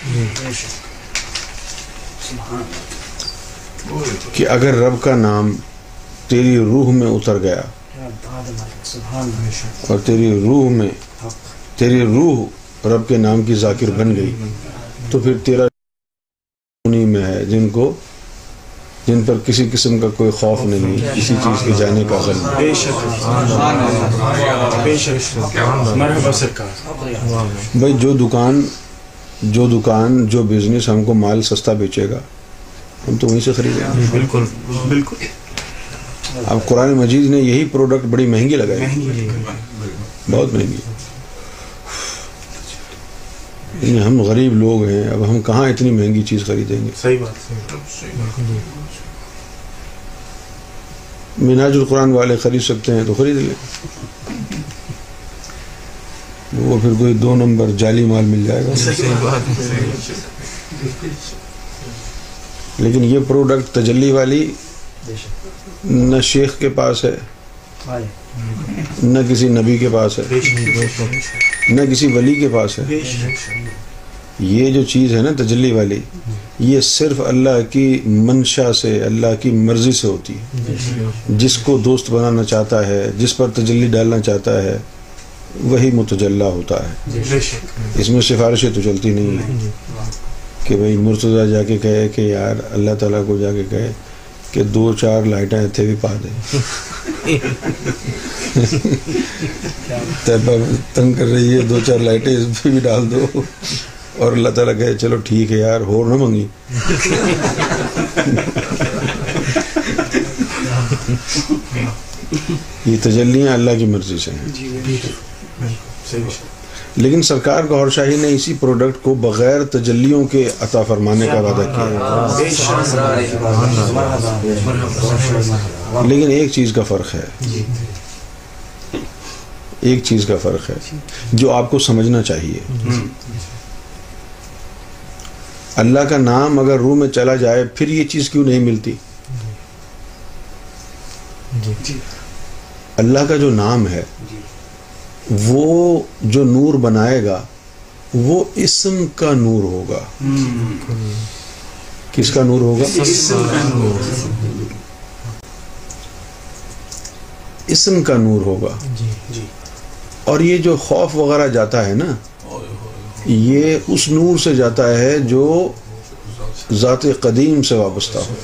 کہ اگر رب کا نام تیری روح میں اتر گیا۔ اور تیری روح میں تیری روح رب کے نام کی ذاکر بن گئی۔ تو پھر تیرا انہی میں ہے جن کو جن پر کسی قسم کا کوئی خوف نہیں کسی چیز کے جانے کا غم بھائی جو دکان جو دکان جو بزنس ہم کو مال سستا بیچے گا ہم تو وہیں سے خریدیں گے۔ بالکل۔ بالکل۔ اب قرآن مجید نے یہی پروڈکٹ بڑی مہنگی لگائی. بہت مہنگی. یعنی ہم غریب لوگ ہیں اب ہم کہاں اتنی مہنگی چیز خریدیں گے؟ صحیح بات مناج القرآن والے خرید سکتے ہیں تو خرید لیں۔ وہ پھر کوئی دو نمبر جعلی مال مل جائے گا۔ لیکن یہ پروڈکٹ تجلی والی نہ شیخ کے پاس ہے نہ کسی نبی کے پاس ہے نہ کسی ولی کے پاس ہے۔ یہ جو چیز ہے نا تجلی والی یہ صرف اللہ کی منشا سے اللہ کی مرضی سے ہوتی ہے۔ جس کو دوست بنانا چاہتا ہے جس پر تجلی ڈالنا چاہتا ہے وہی متجلہ ہوتا ہے۔ شک۔ اس میں سفارشیں تو چلتی نہیں ہیں۔ کہ بھائی مرتضی جا کے کہے کہ یار اللہ تعالیٰ کو جا کے کہے۔ کہ دو چار لائٹیں اتنے بھی پا دیں۔ طیبہ تنگ کر رہی ہے، دو چار لائٹیں اس پہ بھی ڈال دو۔ اور اللہ تعالیٰ کہے، چلو ٹھیک ہے یار، ہور نہ منگی یہ تجلیاں اللہ کی مرضی سے ہیں۔ صحیح لیکن سرکار گور شاہی نے اسی پروڈکٹ کو بغیر تجلیوں کے عطا فرمانے کا وعدہ کیا۔ لیکن ایک چیز کا فرق ہے۔ ایک چیز کا فرق ہے۔ جو آپ کو سمجھنا چاہیے۔ اللہ کا نام اگر روح میں چلا جائے پھر یہ چیز کیوں نہیں ملتی؟ اللہ کا جو نام ہے وہ جو نور بنائے گا، وہ اسم کا نور ہوگا۔ کس کا نور ہوگا؟ اسم کا نور ہوگا۔ اور یہ جو خوف وغیرہ جاتا ہے نا، یہ اس نور سے جاتا ہے جو ذات قدیم سے وابستہ ہو۔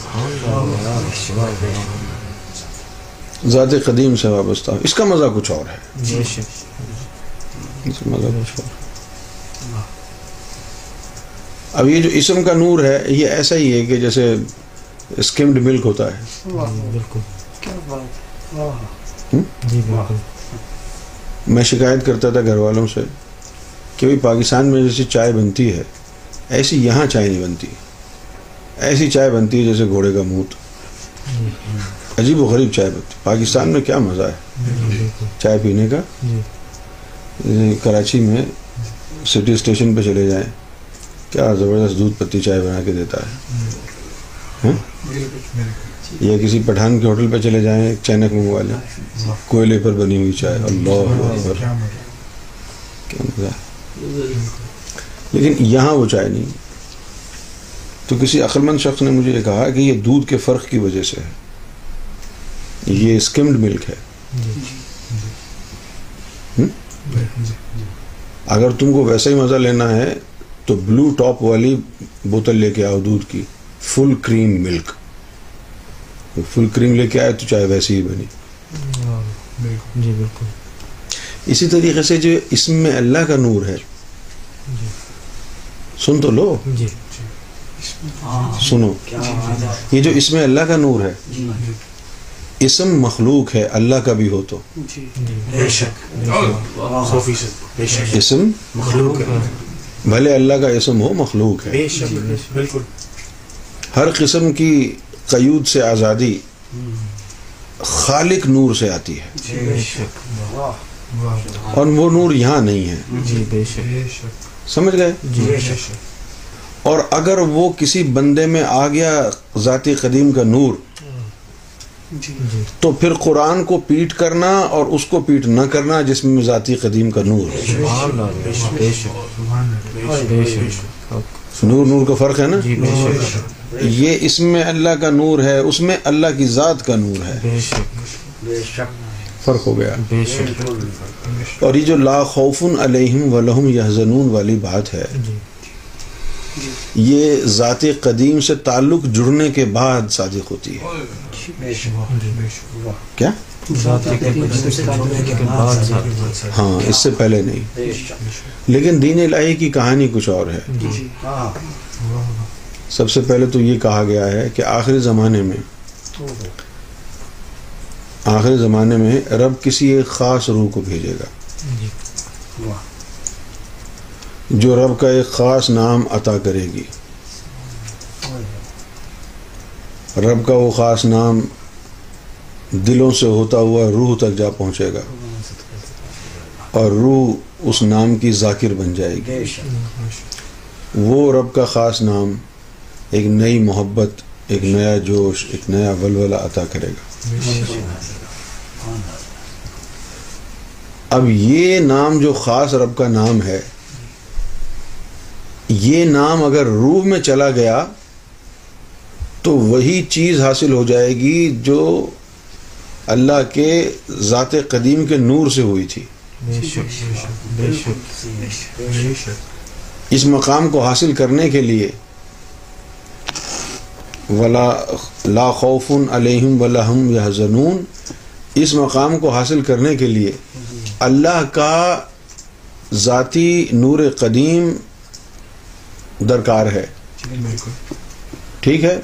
ذات قدیم سے وابستہ ہو۔ اس کا مزہ کچھ اور ہے۔ اس کا مزہ کچھ اور۔ اب یہ جو اسم کا نور ہے یہ ایسا ہی ہے کہ جیسے اسکمڈ ملک ہوتا ہے۔ بالکل۔ کیا بات۔ واہ۔ جی بالکل۔ میں شکایت کرتا تھا گھر والوں سے کہ بھائی پاکستان میں جیسی چائے بنتی ہے ایسی یہاں چائے نہیں بنتی۔ ایسی چائے بنتی ہے جیسے گھوڑے کا موت۔ عجیب و غریب چائے بنتی۔ پاکستان میں کیا مزہ ہے؟ چائے پینے کا؟ کراچی میں سٹی اسٹیشن پہ چلے جائیں کیا زبردست دودھ پتی چائے بنا کے دیتا ہے؟ ہاں؟ یا کسی پٹھان کے ہوٹل پہ چلے جائیں ایک چینک منگوا لیں کوئلے پر بنی ہوئی چائے اللہ اکبر۔ کیا مزہ ہے؟ لیکن یہاں وہ چائے نہیں۔ تو کسی عقلمند شخص نے مجھے یہ کہا کہ یہ دودھ کے فرق کی وجہ سے ہے۔ یہ اسکمڈ ملک ہے۔ ہم؟ اگر تم کو ویسا ہی مزہ لینا ہے تو بلو ٹاپ والی بوتل لے کے آؤ دودھ کی۔ فل کریم ملک۔ فل کریم لے کے آئے تو چائے ویسی ہی بنی۔ جی بالکل۔ اسی طریقے سے جو اسم میں اللہ کا نور ہے۔ سن تو لو۔ جی۔ سنو۔ یہ جو اسم اللہ کا نور ہے۔ جی۔ اسم مخلوق ہے اللہ کا بھی ہو تو۔ جی۔ بے شک۔ سو فیصد بے شک۔ اسم مخلوق ہے۔ بھلے اللہ کا اسم ہو مخلوق ہے۔ بے شک۔ بالکل۔ ہر قسم کی قیود سے آزادی خالق نور سے آتی ہے۔ بے شک۔ واہ اور وہ نور یہاں نہیں ہے۔ جی بے شک۔ سمجھ گئے؟ جی۔ بے شک۔ اور اگر وہ کسی بندے میں آ گیا ذاتی قدیم کا نور جی تو پھر قرآن کو پیٹ کرنا اور اس کو پیٹ نہ کرنا جس میں ذاتی قدیم کا نور ہے سبحان اللہ بے شک۔ بے شک۔ بے شک۔ نور نور کا فرق ہے نا؟ جی بے شک۔ یہ اس میں اللہ کا نور ہے اس میں اللہ کی ذات کا نور ہے۔ بے شک۔ بے شک۔ فرق ہو گیا۔ بے شک۔ بالکل اور یہ جو لا خوف علیہم ولہم یحزنون والی بات ہے جی۔ یہ ذات قدیم سے تعلق جڑنے کے بعد صادق ہوتی ہے۔ بے جی ذات ہاں اس سے پہلے نہیں۔ بے شک لیکن دین الہی کی کہانی کچھ اور ہے۔ جی ہاں سب سے پہلے تو یہ کہا گیا ہے کہ آخری زمانے میں آخری زمانے میں رب کسی ایک خاص روح کو بھیجے گا۔ جی۔ واہ جو رب کا ایک خاص نام عطا کرے گی۔ رب کا وہ خاص نام دلوں سے ہوتا ہوا روح تک جا پہنچے گا۔ اور روح اس نام کی ذاکر بن جائے گی۔ وہ رب کا خاص نام ایک نئی محبت ایک نیا جوش ایک نیا ولولہ عطا کرے گا۔ اب یہ نام جو خاص رب کا نام ہے یہ نام اگر روح میں چلا گیا تو وہی چیز حاصل ہو جائے گی جو اللہ کے ذات قدیم کے نور سے ہوئی تھی۔ بے شک بے شک بے شک اس مقام کو حاصل کرنے کے لیے ولا لا خوف علیہم ولاحم یحزنون اس مقام کو حاصل کرنے کے لیے اللہ کا ذاتی نور قدیم درکار ہے۔ بالکل۔ ٹھیک ہے؟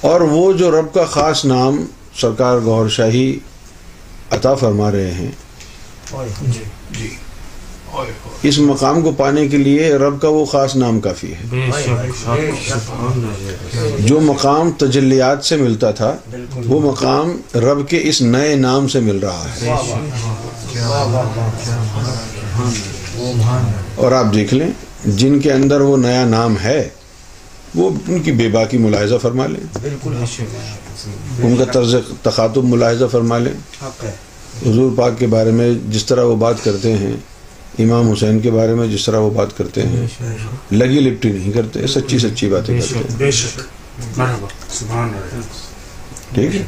اور وہ جو رب کا خاص نام سرکار گور شاہی عطا فرما رہے ہیں جی جی اس مقام کو پانے کے لیے رب کا وہ خاص نام کافی ہے بے شک سبحان اللہ جو مقام تجلیات سے ملتا تھا وہ مقام رب کے اس نئے نام سے مل رہا ہے اور آپ دیکھ لیں جن کے اندر وہ نیا نام ہے وہ ان کی بے باکی ملاحظہ فرما لیں۔ بالکل ان کا طرز تخاتب ملاحظہ فرما لیں۔ حضور پاک کے بارے میں جس طرح وہ بات کرتے ہیں امام حسین کے بارے میں جس طرح وہ بات کرتے ہیں لگی لپٹی نہیں کرتے سچی سچی باتیں کرتے ہیں۔ ٹھیک ہے؟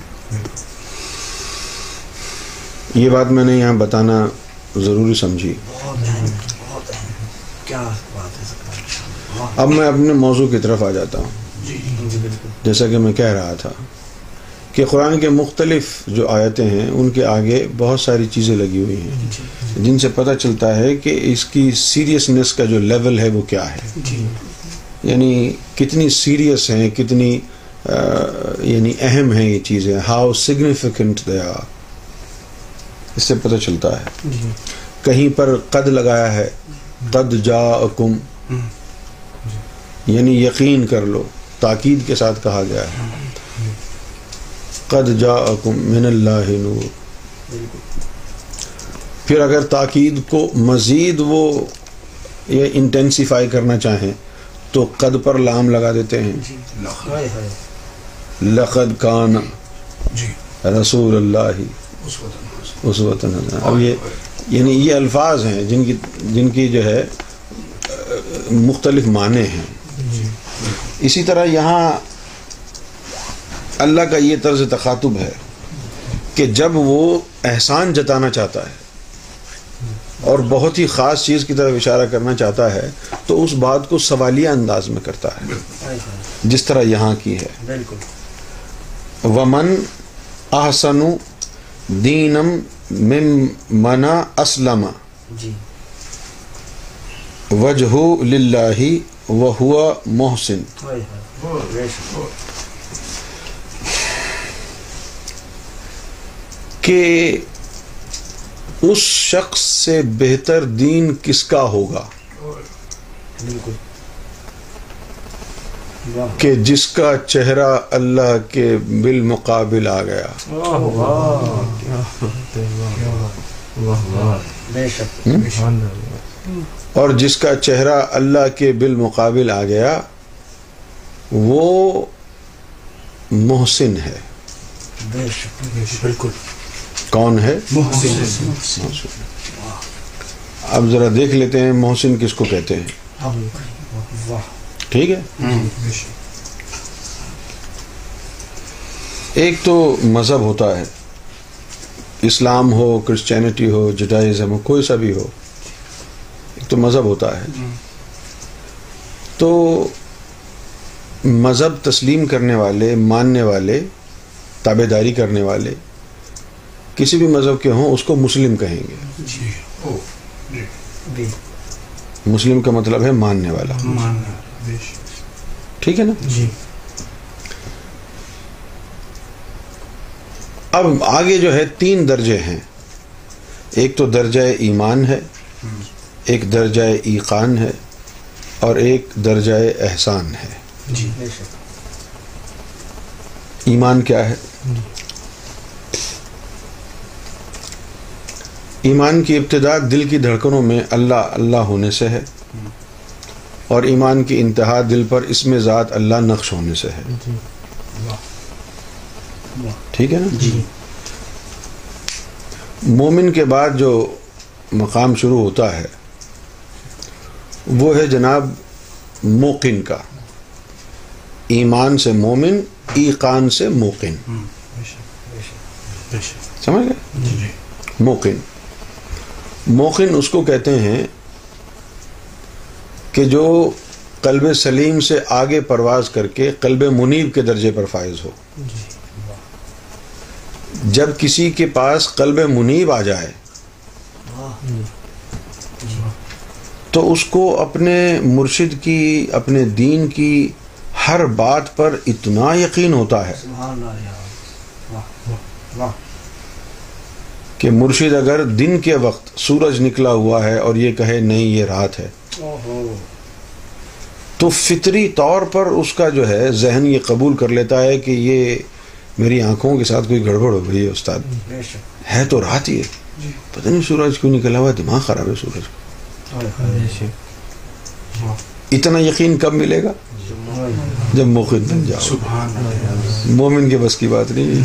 یہ بات میں نے یہاں بتانا ضروری سمجھی۔ بہت اہم بہت اہم۔ کیا بات ہے سرکار واہ اب میں اپنے موضوع کی طرف آ جاتا ہوں۔ جی بالکل۔ جیسا کہ میں کہہ رہا تھا کہ قرآن کے مختلف جو آیتیں ہیں ان کے آگے بہت ساری چیزیں لگی ہوئی ہیں۔ جن سے پتہ چلتا ہے کہ اس کی سیریسنیس کا جو لیول ہے وہ کیا ہے۔ جی۔ یعنی کتنی سیریس ہیں کتنی یعنی اہم ہیں یہ چیزیں ہاؤ سگنیفیکنٹ آر اس سے پتہ چلتا ہے۔ جی۔ کہیں پر قد لگایا ہے قد جا یعنی یقین کر لو تاکید کے ساتھ کہا گیا ہے۔ قد جا من اللہ نور۔ پھر اگر تاکید کو مزید وہ یہ انٹینسیفائی کرنا چاہیں تو قد پر لام لگا دیتے ہیں۔ ہائے ہائے۔ لقد کان جی۔ رسول اللہ۔ اس وطن اب یہ یعنی یہ الفاظ ہیں جن کی جن کی جو ہے مختلف معنی ہیں۔ اسی طرح یہاں اللہ کا یہ طرز تخاطب ہے کہ جب وہ احسان جتانا چاہتا ہے اور بہت ہی خاص چیز کی طرف اشارہ کرنا چاہتا ہے تو اس بات کو سوالیہ انداز میں کرتا ہے۔ جس طرح یہاں کی ہے۔ بالکل۔ ومن احسن دینم مم منا اسلم جی۔ وجہ للہ وہوا محسن کہ اس شخص سے بہتر دین کس کا ہوگا کہ جس کا چہرہ اللہ کے بالمقابل آ گیا اور جس کا چہرہ اللہ کے بالمقابل آ گیا وہ محسن ہے۔ بالکل۔ کون ہے؟ محسن۔ محسن۔ اب ذرا دیکھ لیتے ہیں محسن کس کو کہتے ہیں۔ ٹھیک ہے؟ ایک تو مذہب ہوتا ہے۔ اسلام ہو کرسچینٹی ہو جڈائزم ہو کوئی سا بھی ہو۔ تو مذہب ہوتا ہے۔ تو مذہب تسلیم کرنے والے ماننے والے تابے داری کرنے والے کسی بھی مذہب کے ہوں اس کو مسلم کہیں گے۔ جی۔ او جی۔ بھی مسلم کا مطلب ہے ماننے والا۔ ٹھیک ہے نا؟ جی۔ اب آگے جو ہے تین درجے ہیں۔ ایک تو درجہ ایمان ہے۔ ایک درجہ ایقان ہے اور ایک درجہ احسان ہے۔ جی۔ ایمان کیا ہے؟ ایمان کی ابتدا دل کی دھڑکنوں میں اللہ اللہ ہونے سے ہے۔ اور ایمان کی انتہا دل پر اس میں ذات اللہ نقش ہونے سے ہے۔ ٹھیک ہے نا؟ جی۔ مومن کے بعد جو مقام شروع ہوتا ہے وہ ہے جناب موقن کا۔ ایمان سے مومن ایقان سے موقن۔ سمجھ گئے؟ جی موقن۔ موقن اس کو کہتے ہیں کہ جو قلب سلیم سے آگے پرواز کر کے قلب منیب کے درجے پر فائز ہو۔ جب کسی کے پاس قلب منیب آ جائے تو اس کو اپنے مرشد کی اپنے دین کی ہر بات پر اتنا یقین ہوتا ہے۔ کہ مرشد اگر دن کے وقت سورج نکلا ہوا ہے اور یہ کہے نہیں یہ رات ہے۔ تو فطری طور پر اس کا جو ہے ذہن یہ قبول کر لیتا ہے کہ یہ میری آنکھوں کے ساتھ کوئی گڑبڑ ہو گئی ہے استاد۔ ہے تو رات ہی ہے۔ پتہ نہیں سورج کیوں نکلا ہوا دماغ خراب ہے سورج شک اتنا یقین کب ملے گا؟ جب موقع بن جاؤ۔ مومن کے بس کی بات نہیں۔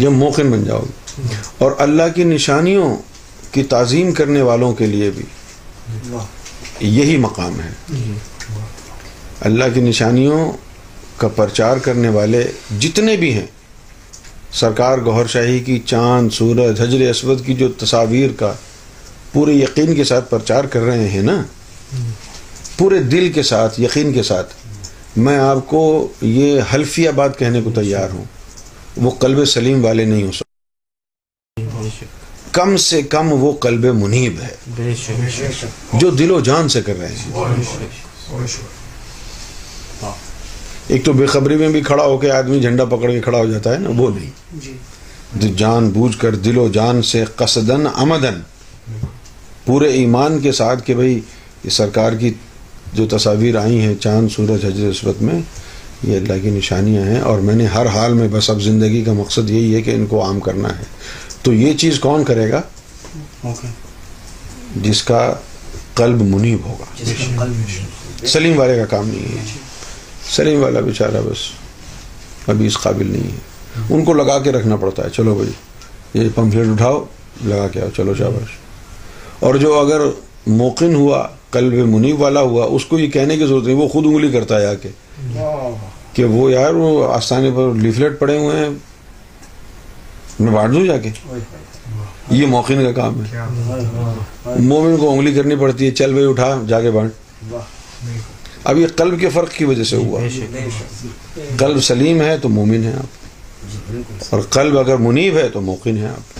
جب موقع بن جاؤ۔ گے اور اللہ کی نشانیوں کی تعظیم کرنے والوں کے لیے بھی۔ یہی مقام ہے۔ اللہ کی نشانیوں کا پرچار کرنے والے جتنے بھی ہیں سرکار گوھر شاہی کی چاند سورج حجر اسود کی جو تصاویر کا پورے یقین کے ساتھ پرچار کر رہے ہیں نا پورے دل کے ساتھ یقین کے ساتھ میں آپ کو یہ حلفیہ بات کہنے کو تیار ہوں۔ وہ قلب سلیم والے نہیں ہو سکتے۔ کم سے کم وہ قلب منیب ہے۔ جو دل و جان سے کر رہے ہیں۔ ایک تو بے خبری میں بھی کھڑا ہو کے آدمی جھنڈا پکڑ کے کھڑا ہو جاتا ہے نا وہ نہیں۔ جی۔ جو جان بوجھ کر دل و جان سے قصدن آمدن پورے ایمان کے ساتھ کہ بھئی یہ سرکار کی جو تصاویر آئی ہیں چاند سورج حجر اسود میں یہ اللہ کی نشانیاں ہیں اور میں نے ہر حال میں بس اب زندگی کا مقصد یہی ہے کہ ان کو عام کرنا ہے۔ تو یہ چیز کون کرے گا؟ جس کا قلب منیب ہوگا۔ سلیم والے کا کام نہیں ہے۔ سلیم والا بیچارہ بس، ابھی اس قابل نہیں ہے۔ ان کو لگا کے رکھنا پڑتا ہے، چلو بھائی، یہ پمفلیٹ اٹھاؤ، لگا کے آؤ، چلو شاباش۔ اور جو اگر موقن ہوا، قلب منیب والا ہوا، اس کو یہ کہنے کی ضرورت نہیں، وہ خود انگلی کرتا ہے آ کے۔ کہ وہ یار، وہ آستانے پر لیفلیٹ پڑے ہوئے ہیں۔ میں بانٹ دوں جا کے؟ یہ موقن کا کام ہے۔ مومن کو انگلی کرنی پڑتی ہے، چل بھائی، اٹھا، جا کے بانٹ۔ اب یہ قلب کے فرق کی وجہ سے ہوا۔ قلب سلیم ہے تو مومن ہے آپ۔ اور قلب اگر منیب ہے تو موقن ہے آپ۔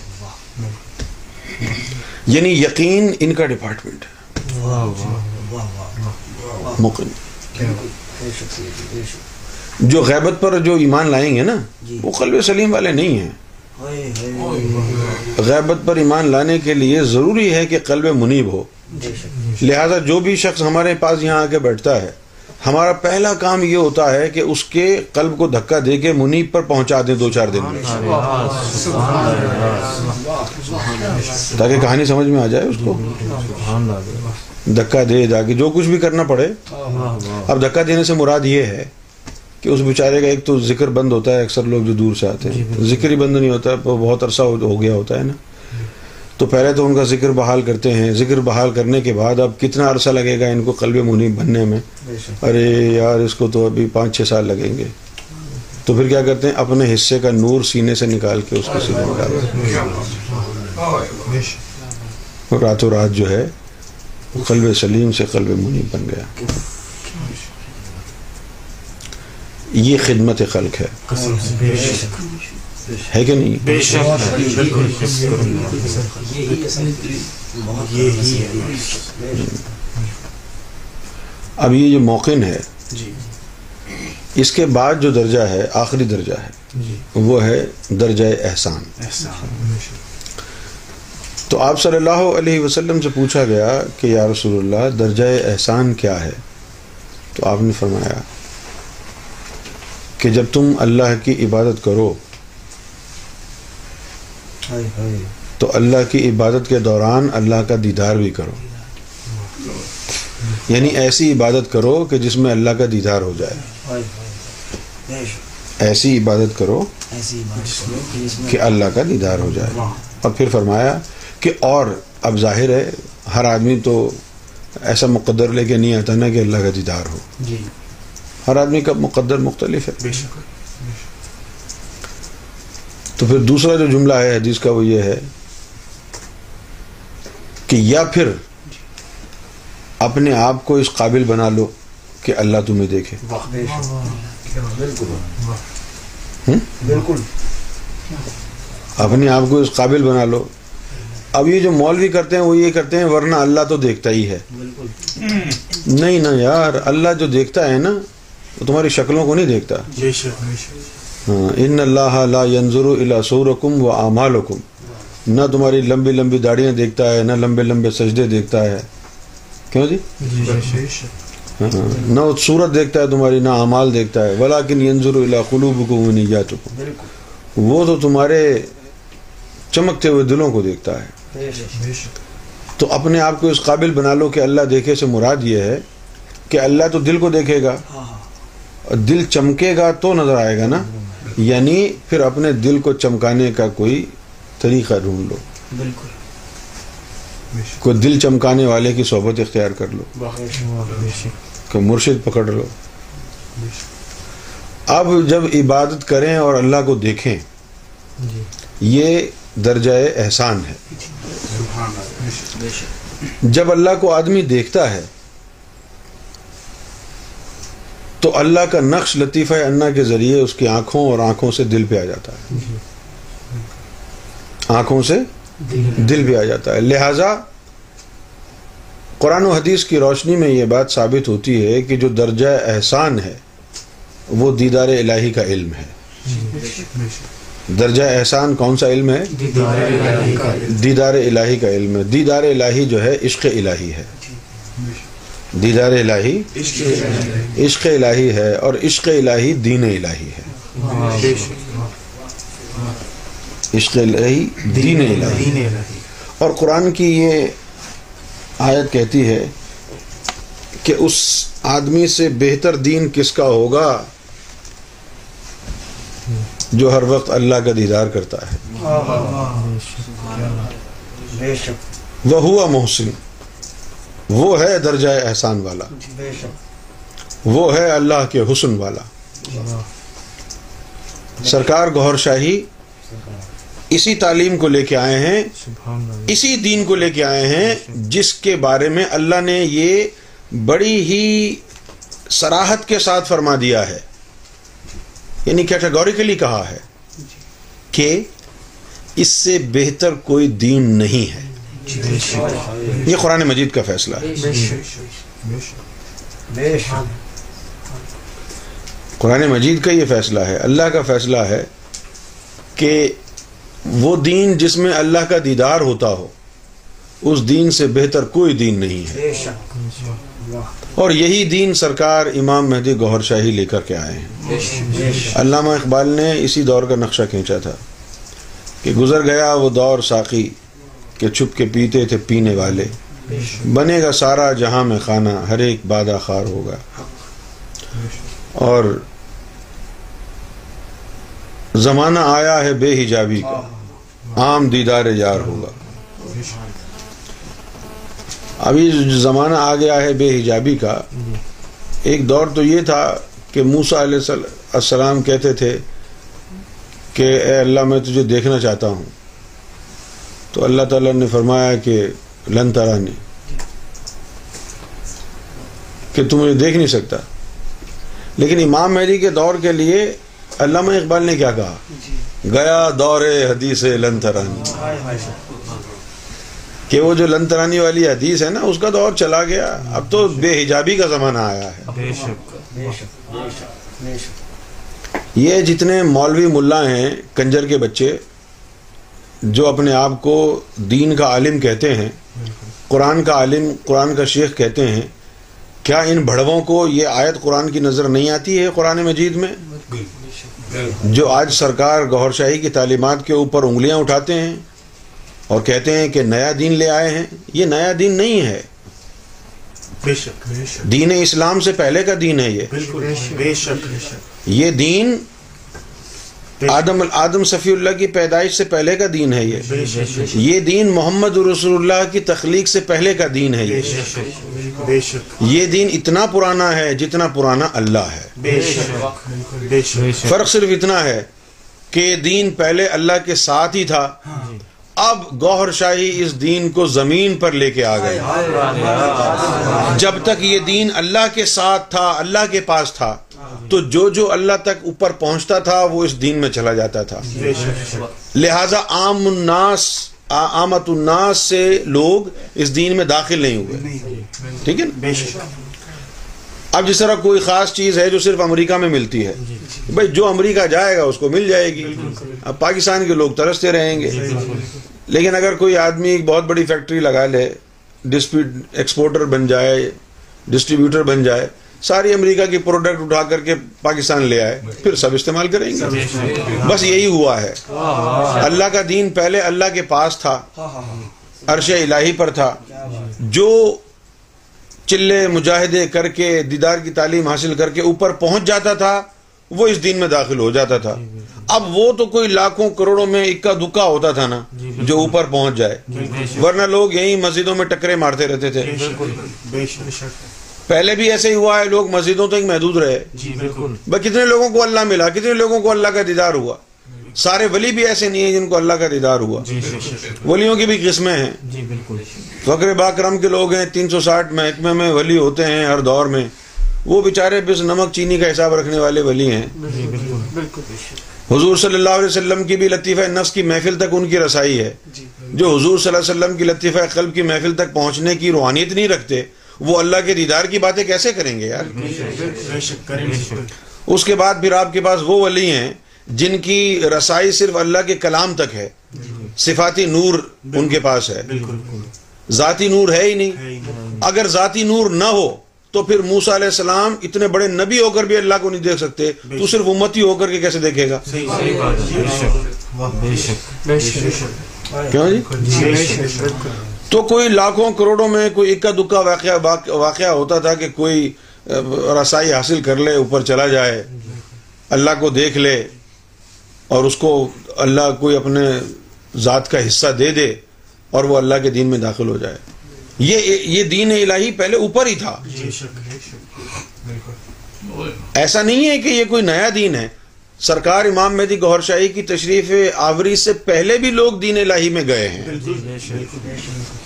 یعنی یقین ان کا ڈپارٹمنٹ ہے۔ واہ واہ واہ واہ موقن۔ جو غیبت پر جو ایمان لائیں گے نا جی۔ وہ قلب سلیم والے نہیں ہیں۔ غیبت پر ایمان لانے کے لیے ضروری ہے کہ قلب منیب ہو۔ بے شک۔ لہذا جو بھی شخص ہمارے پاس یہاں آ کے بیٹھتا ہے ہمارا پہلا کام یہ ہوتا ہے کہ اس کے قلب کو دھکا دے کے منیب پر پہنچا دیں دو چار دن میں۔ تاکہ کہانی سمجھ میں آ جائے اس کو۔ دھکا دے جا کے جو کچھ بھی کرنا پڑے۔ اب دھکا دینے سے مراد یہ ہے کہ اس بیچارے کا ایک تو ذکر بند ہوتا ہے اکثر لوگ جو دور سے آتے ہیں۔ ذکر ہی بند نہیں ہوتا ہے بہت عرصہ ہو گیا ہوتا ہے نا۔ تو پہلے تو ان کا ذکر بحال کرتے ہیں۔ ذکر بحال کرنے کے بعد اب کتنا عرصہ لگے گا ان کو قلب منیب بننے میں؟ ارے یار اس کو تو ابھی پانچ چھ سال لگیں گے۔ تو پھر کیا کرتے ہیں؟ اپنے حصے کا نور سینے سے نکال کے اس کو سینے میں ڈال راتوں رات جو ہے قلب سلیم سے قلب منیب بن گیا۔ یہ خدمت خلق ہے۔ ہے کہ نہیں؟ بے شک۔ اب یہ جو موقن ہے جی۔ اس کے بعد جو درجہ ہے آخری درجہ ہے جی۔ وہ ہے درجہ احسان۔ احسان۔ تو آپ صلی اللہ علیہ وسلم سے پوچھا گیا کہ یا رسول اللہ درجہ احسان کیا ہے؟ تو آپ نے فرمایا کہ جب تم اللہ کی عبادت کرو تو اللہ کی عبادت کے دوران اللہ کا دیدار بھی کرو۔ یعنی ایسی عبادت کرو کہ جس میں اللہ کا دیدار ہو جائے۔ ایسی عبادت کرو کہ اللہ کا دیدار ہو جائے۔ اور پھر فرمایا کہ اور اب ظاہر ہے ہر آدمی تو ایسا مقدر لے کے نہیں آتا نا کہ اللہ کا دیدار ہو۔ جی۔ ہر آدمی کا مقدر مختلف ہے۔ بے شک۔ تو پھر دوسرا جو جملہ ہے حدیث کا وہ یہ ہے کہ یا پھر اپنے آپ کو اس قابل بنا لو کہ اللہ تمہیں دیکھے۔ بالکل۔ اپنے آپ کو اس قابل بنا لو۔ اب یہ جو مولوی کرتے ہیں وہ یہ کرتے ہیں ورنہ اللہ تو دیکھتا ہی ہے۔ نہیں نا یار اللہ جو دیکھتا ہے نا وہ تمہاری شکلوں کو نہیں دیکھتا۔ ان اللہ لا ينظر الى صورکم و اعمالکم۔ نہ تمہاری لمبی لمبی داڑیاں دیکھتا ہے نہ لمبے لمبے سجدے دیکھتا ہے۔ کیوں جی؟ ہاں، نہ وہ صورت دیکھتا ہے تمہاری نہ اعمال دیکھتا ہے۔ ولیکن ينظر الى قلوبکم و نیاتکم۔ وہ تو تمہارے چمکتے ہوئے دلوں کو دیکھتا ہے۔ تو اپنے آپ کو اس قابل بنا لو کہ اللہ دیکھے سے مراد یہ ہے کہ اللہ تو دل کو دیکھے گا۔ دل چمکے گا تو نظر آئے گا نا۔ یعنی پھر اپنے دل کو چمکانے کا کوئی طریقہ ڈھونڈ لو۔ بالکل۔ کوئی دل چمکانے والے کی صحبت اختیار کر لو۔ کہ مرشد پکڑ لو۔ اب جب عبادت کریں اور اللہ کو دیکھیں یہ درجہ احسان ہے۔ جب اللہ کو آدمی دیکھتا ہے تو اللہ کا نقش لطیفہ انا کے ذریعے اس کی آنکھوں اور آنکھوں سے دل پہ آ جاتا ہے۔ آنکھوں سے دل پہ آ جاتا ہے۔ لہذا قرآن و حدیث کی روشنی میں یہ بات ثابت ہوتی ہے کہ جو درجہ احسان ہے وہ دیدار الہی کا علم ہے۔ درجہ احسان کون سا علم ہے؟ دیدار الہی کا علم ہے۔ دیدار الہی جو ہے عشق الہی ہے۔ دیدار الہی عشق الہی ہے اور عشق الہی دین الہی ہے۔ عشق الہی دین الہی۔ اور قرآن کی یہ آیت کہتی ہے کہ اس آدمی سے بہتر دین کس کا ہوگا جو ہر وقت اللہ کا دیدار کرتا ہے۔ وہ ہوا محسن۔ وہ ہے درجہ احسان والا۔ وہ ہے اللہ کے حسن والا۔ سرکار گہر شاہی اسی تعلیم کو لے کے آئے ہیں، اسی دین کو لے کے آئے ہیں، جس کے بارے میں اللہ نے یہ بڑی ہی سراحت کے ساتھ فرما دیا ہے۔ یعنی کیٹاگوریکلی کہا ہے کہ اس سے بہتر کوئی دین نہیں ہے۔ یہ قرآن مجید کا فیصلہ ہے۔ قرآن مجید کا یہ فیصلہ ہے، اللہ کا فیصلہ ہے کہ وہ دین جس میں اللہ کا دیدار ہوتا ہو، اس دین سے بہتر کوئی دین نہیں ہے۔ اور یہی دین سرکار امام مہدی گوھر شاہی لے کر کے آئے ہیں۔ علامہ اقبال نے اسی دور کا نقشہ کھینچا تھا کہ گزر گیا وہ دور ساقی۔ کہ چھپ کے پیتے تھے پینے والے۔ بنے گا سارا جہاں میں خانہ، ہر ایک بادہ خار ہوگا۔ اور زمانہ آیا ہے بے حجابی کا۔ عام دیدار یار ہوگا۔ ابھی زمانہ آ گیا ہے بے حجابی کا۔ ایک دور تو یہ تھا کہ موسا علیہ السلام کہتے تھے کہ اے اللہ، میں تجھے دیکھنا چاہتا ہوں۔ تو اللہ تعالیٰ نے فرمایا کہ لن ترانی کہ تم مجھے دیکھ نہیں سکتا۔ لیکن امام مہدی کے دور کے لیے علامہ اقبال نے کیا کہا؟ گیا دور حدیث لن ترانی۔ کہ وہ جو لن ترانی والی حدیث ہے نا اس کا دور چلا گیا۔ اب تو بے حجابی کا زمانہ آیا ہے۔ بے شک۔ بے شک۔ بے شک۔ بے شک۔ یہ جتنے مولوی ملا ہیں کنجر کے بچے جو اپنے آپ کو دین کا عالم کہتے ہیں قرآن کا عالم قرآن کا شیخ کہتے ہیں کیا ان بڑھووں کو یہ آیت قرآن کی نظر نہیں آتی ہے قرآن مجید میں؟ جو آج سرکار گہر شاہی کی تعلیمات کے اوپر انگلیاں اٹھاتے ہیں اور کہتے ہیں کہ نیا دین لے آئے ہیں یہ نیا دین نہیں ہے۔ دین اسلام سے پہلے کا دین ہے یہ۔ یہ دین آدم آدم صفی اللہ کی پیدائش سے پہلے کا دین ہے یہ بے شک یہ دین محمد رسول اللہ کی تخلیق سے پہلے کا دین ہے بے یہ یہ دین اتنا پرانا ہے جتنا پرانا اللہ ہے بے شک بے شک فرق صرف اتنا ہے کہ دین پہلے اللہ کے ساتھ ہی تھا اب گوہر شاہی اس دین کو زمین پر لے کے آ گئے جب تک یہ دین اللہ کے ساتھ تھا اللہ کے پاس تھا تو جو جو اللہ تک اوپر پہنچتا تھا وہ اس دین میں چلا جاتا تھا۔ لہذا عام الناس آمت الناس سے لوگ اس دین میں داخل نہیں ہوئے۔ ٹھیک ہے نا؟ اب جس طرح کوئی خاص چیز ہے جو صرف امریکہ میں ملتی ہے۔ بھائی جو امریکہ جائے گا اس کو مل جائے گی۔ اب پاکستان کے لوگ ترستے رہیں گے۔ لیکن اگر کوئی آدمی ایک بہت بڑی فیکٹری لگا لے ڈسپیوٹ ایکسپورٹر بن جائے ڈسٹریبیوٹر بن جائے ساری امریکہ کی پروڈکٹ اٹھا کر کے پاکستان لے آئے۔ پھر سب استعمال کریں گے۔ بس یہی ہوا ہے۔ اللہ کا دین پہلے اللہ کے پاس تھا۔ عرش الہی پر تھا۔ جو چلے مجاہدے کر کے دیدار کی تعلیم حاصل کر کے اوپر پہنچ جاتا تھا، وہ اس دین میں داخل ہو جاتا تھا۔ اب وہ تو کوئی لاکھوں کروڑوں میں اکا دکا ہوتا تھا نا، جو اوپر پہنچ جائے۔ ورنہ لوگ یہی مسجدوں میں ٹکرے مارتے رہتے تھے۔ بے شک۔ پہلے بھی ایسے ہی ہوا ہے لوگ مسجدوں تک محدود رہے۔ جی بالکل۔ بھائی کتنے لوگوں کو اللہ ملا کتنے لوگوں کو اللہ کا دیدار ہوا۔ سارے ولی بھی ایسے نہیں ہیں جن کو اللہ کا دیدار ہوا۔ ولیوں کی بھی قسمیں ہیں۔ جی بالکل۔ فقر باکرم کے لوگ ہیں تین سو ساٹھ محکمے میں ولی ہوتے ہیں ہر دور میں وہ بیچارے بس نمک چینی کا حساب رکھنے والے ولی ہیں۔ حضور صلی اللہ علیہ وسلم کی بھی لطیفہ نفس کی محفل تک ان کی رسائی ہے۔ جو حضور صلی اللہ علیہ وسلم کی لطیفہ قلب کی محفل تک پہنچنے کی روحانیت نہیں رکھتے وہ اللہ کے دیدار کی باتیں کیسے کریں گے یار؟ بے شک کریں اس کے بعد پھر آپ کے پاس وہ ولی ہیں جن کی رسائی صرف اللہ کے کلام تک ہے۔ صفاتی نور ان کے پاس ہے۔ ذاتی نور ہے ہی نہیں۔ اگر ذاتی نور نہ ہو تو پھر موسا علیہ السلام اتنے بڑے نبی ہو کر بھی اللہ کو نہیں دیکھ سکتے۔ تو صرف امتی ہو کر کے کیسے دیکھے گا؟ بے شک۔ کیوں جی؟ تو کوئی لاکھوں کروڑوں میں کوئی اکا دکا واقعہ واقعہ ہوتا تھا کہ کوئی رسائی حاصل کر لے اوپر چلا جائے اللہ کو دیکھ لے اور اس کو اللہ کوئی اپنے ذات کا حصہ دے دے اور وہ اللہ کے دین میں داخل ہو جائے۔ یہ یہ دین الہی پہلے اوپر ہی تھا۔ ایسا نہیں ہے کہ یہ کوئی نیا دین ہے۔ سرکار امام مہدی گوھر شاہی کی تشریف آوری سے پہلے بھی لوگ دین الہی میں گئے ہیں۔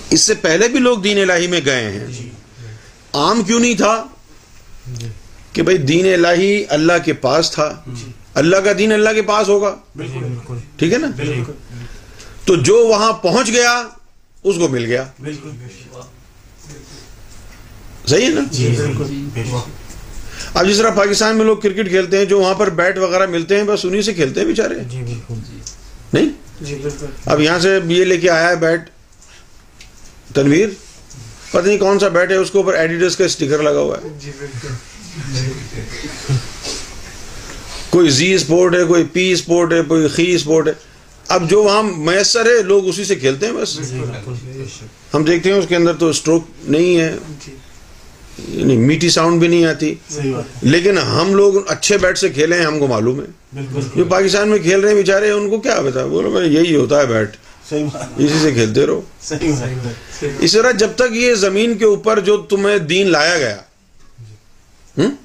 اس سے پہلے بھی لوگ دین الہی میں گئے ہیں۔ عام کیوں نہیں تھا؟ کہ بھائی دین الہی اللہ کے پاس تھا۔ اللہ کا دین اللہ کے پاس ہوگا۔ ٹھیک ہے نا؟ تو جو وہاں پہنچ گیا اس کو مل گیا۔ صحیح ہے نا؟ اب جس طرح پاکستان میں لوگ کرکٹ کھیلتے ہیں جو وہاں پر بیٹ وغیرہ ملتے ہیں بس انہیں سے کھیلتے ہیں بیچارے۔ نہیں؟ اب یہاں سے یہ لے کے آیا ہے بیٹ تنویر۔ پتہ نہیں کون سا بیٹ ہے اس کے اوپر ایڈیڈس کا اسٹیکر لگا ہوا ہے۔ جی بالکل۔ کوئی زی اسپورٹ ہے کوئی پی اسپورٹ ہے کوئی خی اسپورٹ ہے۔ اب جو وہاں میسر ہے لوگ اسی سے کھیلتے ہیں بس۔ ہم دیکھتے ہیں اس کے اندر تو اسٹروک نہیں ہے۔ جی۔ یعنی میٹھی ساؤنڈ بھی نہیں آتی۔ لیکن ہم لوگ اچھے بیٹ سے کھیلے ہیں ہم کو معلوم ہے۔ جو پاکستان میں کھیل رہے ہیں بیچارے ان کو کیا پتا؟ بولو بھائی یہی ہوتا ہے بیٹ۔ اسی سے کھیلتے رہو۔ اس طرح جب تک یہ زمین کے اوپر جو تمہیں دین لایا گیا؟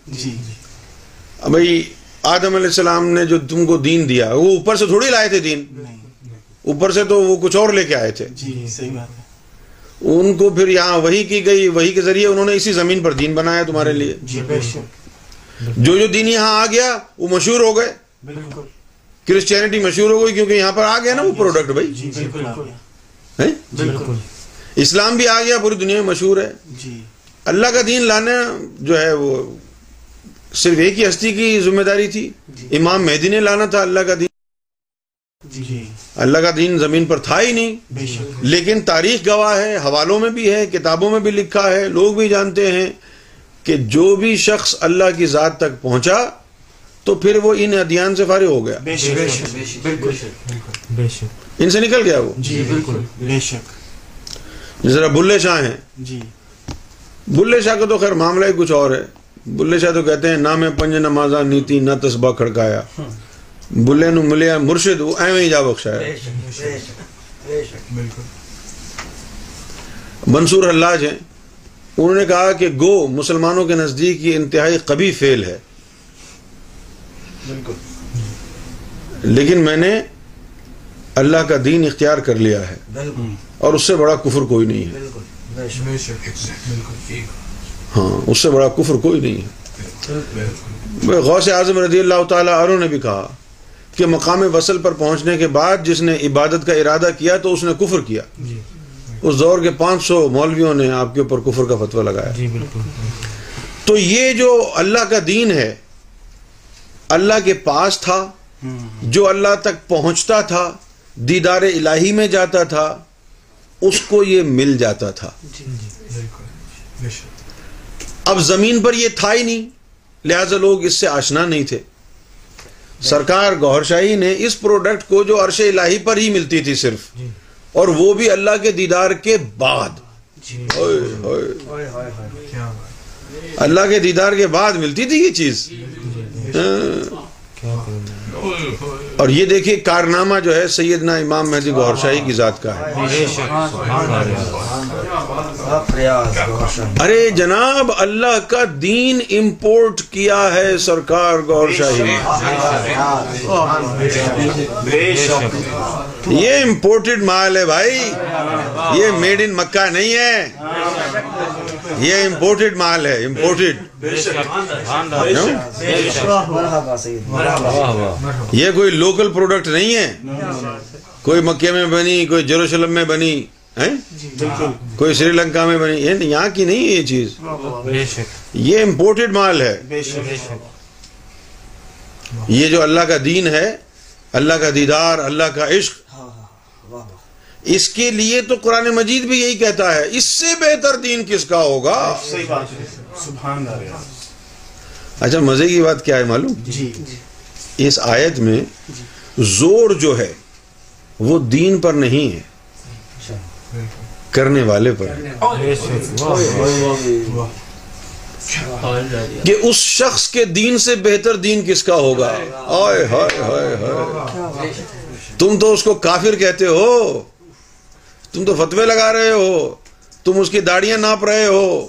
جی اب بھائی آدم علیہ السلام نے جو تم کو دین دیا وہ اوپر سے تھوڑی لائے تھے دین؟ اوپر سے تو وہ کچھ اور لے کے آئے تھے جی صحیح بات ہے ان کو پھر یہاں وہی کی گئی وہی کے ذریعے انہوں نے اسی زمین پر دین بنایا تمہارے لیے۔ جی بے جو جو دین یہاں آ گیا وہ مشہور ہو گئے۔ بالکل۔ کرسچینٹی مشہور ہو گئی کیونکہ یہاں پر آ گیا نا وہ پروڈکٹ بھائی۔ جی؟ بالکل اسلام بھی آ گیا پوری دنیا میں مشہور ہے۔ جی۔ اللہ کا دین لانا جو ہے وہ صرف ایک ہی ہستی کی ذمہ داری تھی۔ امام مہدی نے لانا تھا اللہ کا دین۔ جی۔ اللہ کا دین زمین پر تھا ہی نہیں۔ بے شک۔ لیکن تاریخ گواہ ہے حوالوں میں بھی ہے کتابوں میں بھی لکھا ہے لوگ بھی جانتے ہیں کہ جو بھی شخص اللہ کی ذات تک پہنچا تو پھر وہ ان ادیان سے فارغ ہو گیا۔ بے شک۔ بے شک۔ بالکل۔ بے شک۔ ان سے نکل گیا وہ۔ جی بالکل۔ بے شک۔ جس طرح بلے شاہ ہیں۔ جی۔ بلے شاہ کا تو خیر معاملہ ہی کچھ اور ہے۔ بلے شاہ تو کہتے ہیں نہ میں پنج نمازا نیتی نہ تسبا کھڑکایا۔ بلے نو ملیا مرشد وہ ایویں ہی جا بخشا ہے۔ بالکل۔ منصور حلاج ہیں۔ انہوں نے کہا کہ گو مسلمانوں کے نزدیک یہ انتہائی قبی فیل ہے۔ بالکل۔ لیکن میں نے اللہ کا دین اختیار کر لیا ہے۔ اور اس سے بڑا کفر کوئی نہیں ہے۔ بے شک۔ بالکل ہاں اس سے بڑا کفر کوئی نہیں ہے۔ غوث اعظم رضی اللہ تعالیٰ عنہ نے بھی کہا کہ مقام وصل پر پہنچنے کے بعد جس نے عبادت کا ارادہ کیا تو اس نے کفر کیا۔ جی۔ اس دور کے پانچ سو مولویوں نے آپ کے اوپر کفر کا فتویٰ لگایا۔ جی بالکل۔ تو یہ جو اللہ کا دین ہے اللہ کے پاس تھا جو اللہ تک پہنچتا تھا دیدار الہی میں جاتا تھا اس کو یہ مل جاتا تھا۔ شک۔ اب زمین پر یہ تھا ہی نہیں لہذا لوگ اس سے آشنا نہیں تھے۔ سرکار گوھر شاہی نے اس پروڈکٹ کو جو عرش الہی پر ہی ملتی تھی صرف جی۔ اور وہ بھی اللہ کے دیدار کے بعد۔ جی۔ اللہ کے دیدار کے بعد ملتی تھی یہ چیز۔ ہاں۔ کیا کروں اور یہ دیکھیے کارنامہ جو ہے سیدنا امام مہدی گوھر شاہی کی ذات کا ہے۔ ارے جناب اللہ کا دین امپورٹ کیا ہے سرکار گور شاہی یہ امپورٹڈ مال ہے بھائی۔ یہ میڈ ان مکہ نہیں ہے۔ یہ امپورٹڈ مال ہے امپورٹڈ یہ کوئی لوکل پروڈکٹ نہیں ہے۔ کوئی مکے میں بنی کوئی جروسلم میں بنی۔ کوئی سری لنکا میں بنی یہ یہاں کی نہیں ہے یہ چیز؟ یہ امپورٹڈ مال ہے۔ یہ جو اللہ کا دین ہے اللہ کا دیدار اللہ کا عشق اس کے لیے تو قرآن مجید بھی یہی کہتا ہے۔ اس سے بہتر دین کس کا ہوگا؟ اچھا مزے کی بات کیا ہے معلوم؟ جی اس آیت میں زور جو ہے وہ دین پر نہیں ہے۔ کرنے والے پر۔ کہ اس شخص کے دین سے بہتر دین کس کا ہوگا؟ آئے، ہائے ہائے ہائے۔ تم تو اس کو کافر کہتے ہو۔ تم تو فتوے لگا رہے ہو۔ تم اس کی داڑیاں ناپ رہے ہو۔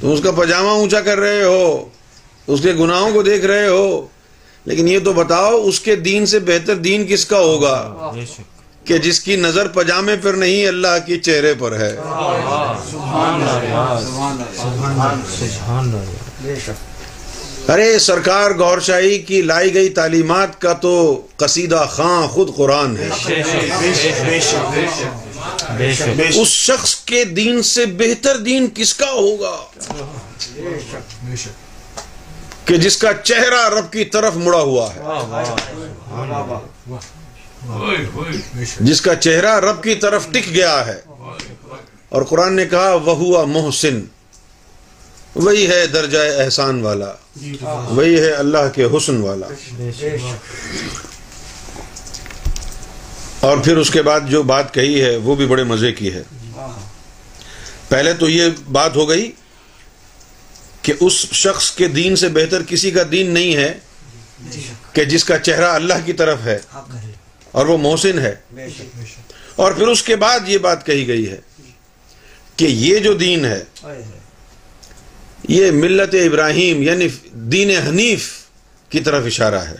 تم اس کا پاجامہ اونچا کر رہے ہو۔ اس کے گناہوں کو دیکھ رہے ہو۔ لیکن یہ تو بتاؤ، اس کے دین سے بہتر دین کس کا ہوگا؟ کہ جس کی نظر پجامے پر نہیں، اللہ کی چہرے پر ہے۔ ارے، سرکار گور شاہی کی لائی گئی تعلیمات کا تو قصیدہ خاں خود قرآن ہے۔ اس شخص کے دین سے بہتر دین کس کا ہوگا؟ کہ جس کا چہرہ رب کی طرف مڑا ہوا ہے۔ جس کا چہرہ رب کی طرف ٹک گیا ہے۔ اور قرآن نے کہا وہ محسن۔ وہی ہے درجہ احسان والا۔ وہی ہے اللہ کے حسن والا۔ اور پھر اس کے بعد جو بات کہی ہے، وہ بھی بڑے مزے کی ہے۔ پہلے تو یہ بات ہو گئی کہ اس شخص کے دین سے بہتر کسی کا دین نہیں ہے کہ جس کا چہرہ اللہ کی طرف ہے۔ اور وہ محسن ہے۔ اور پھر اس کے بعد یہ بات کہی گئی ہے کہ یہ جو دین ہے، یہ ملت ابراہیم یعنی دین حنیف کی طرف اشارہ ہے۔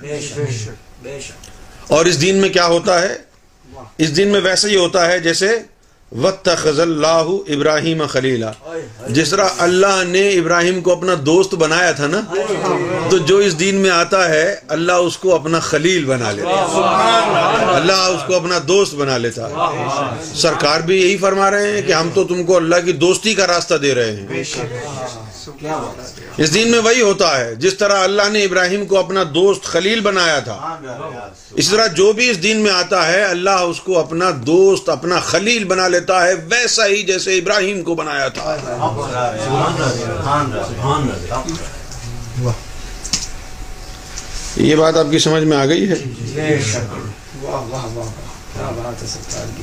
اور اس دین میں کیا ہوتا ہے؟ اس دن میں ویسے ہی ہوتا ہے جیسے وقت خز اللہ ابراہیم خلیلہ جس طرح اللہ نے ابراہیم کو اپنا دوست بنایا تھا نا، تو جو اس دین میں آتا ہے، اللہ اس کو اپنا خلیل بنا لیتا اللہ اس کو اپنا دوست بنا لیتا سرکار بھی یہی فرما رہے ہیں کہ ہم تو تم کو اللہ کی دوستی کا راستہ دے رہے ہیں۔ اس دین میں وہی ہوتا ہے جس طرح اللہ نے ابراہیم کو اپنا دوست خلیل بنایا تھا اسی طرح جو بھی اس دین میں آتا ہے اللہ اس کو اپنا دوست اپنا خلیل بنا لیتا ہے ویسا ہی جیسے ابراہیم کو بنایا تھا یہ بات آپ کی سمجھ میں آ گئی ہے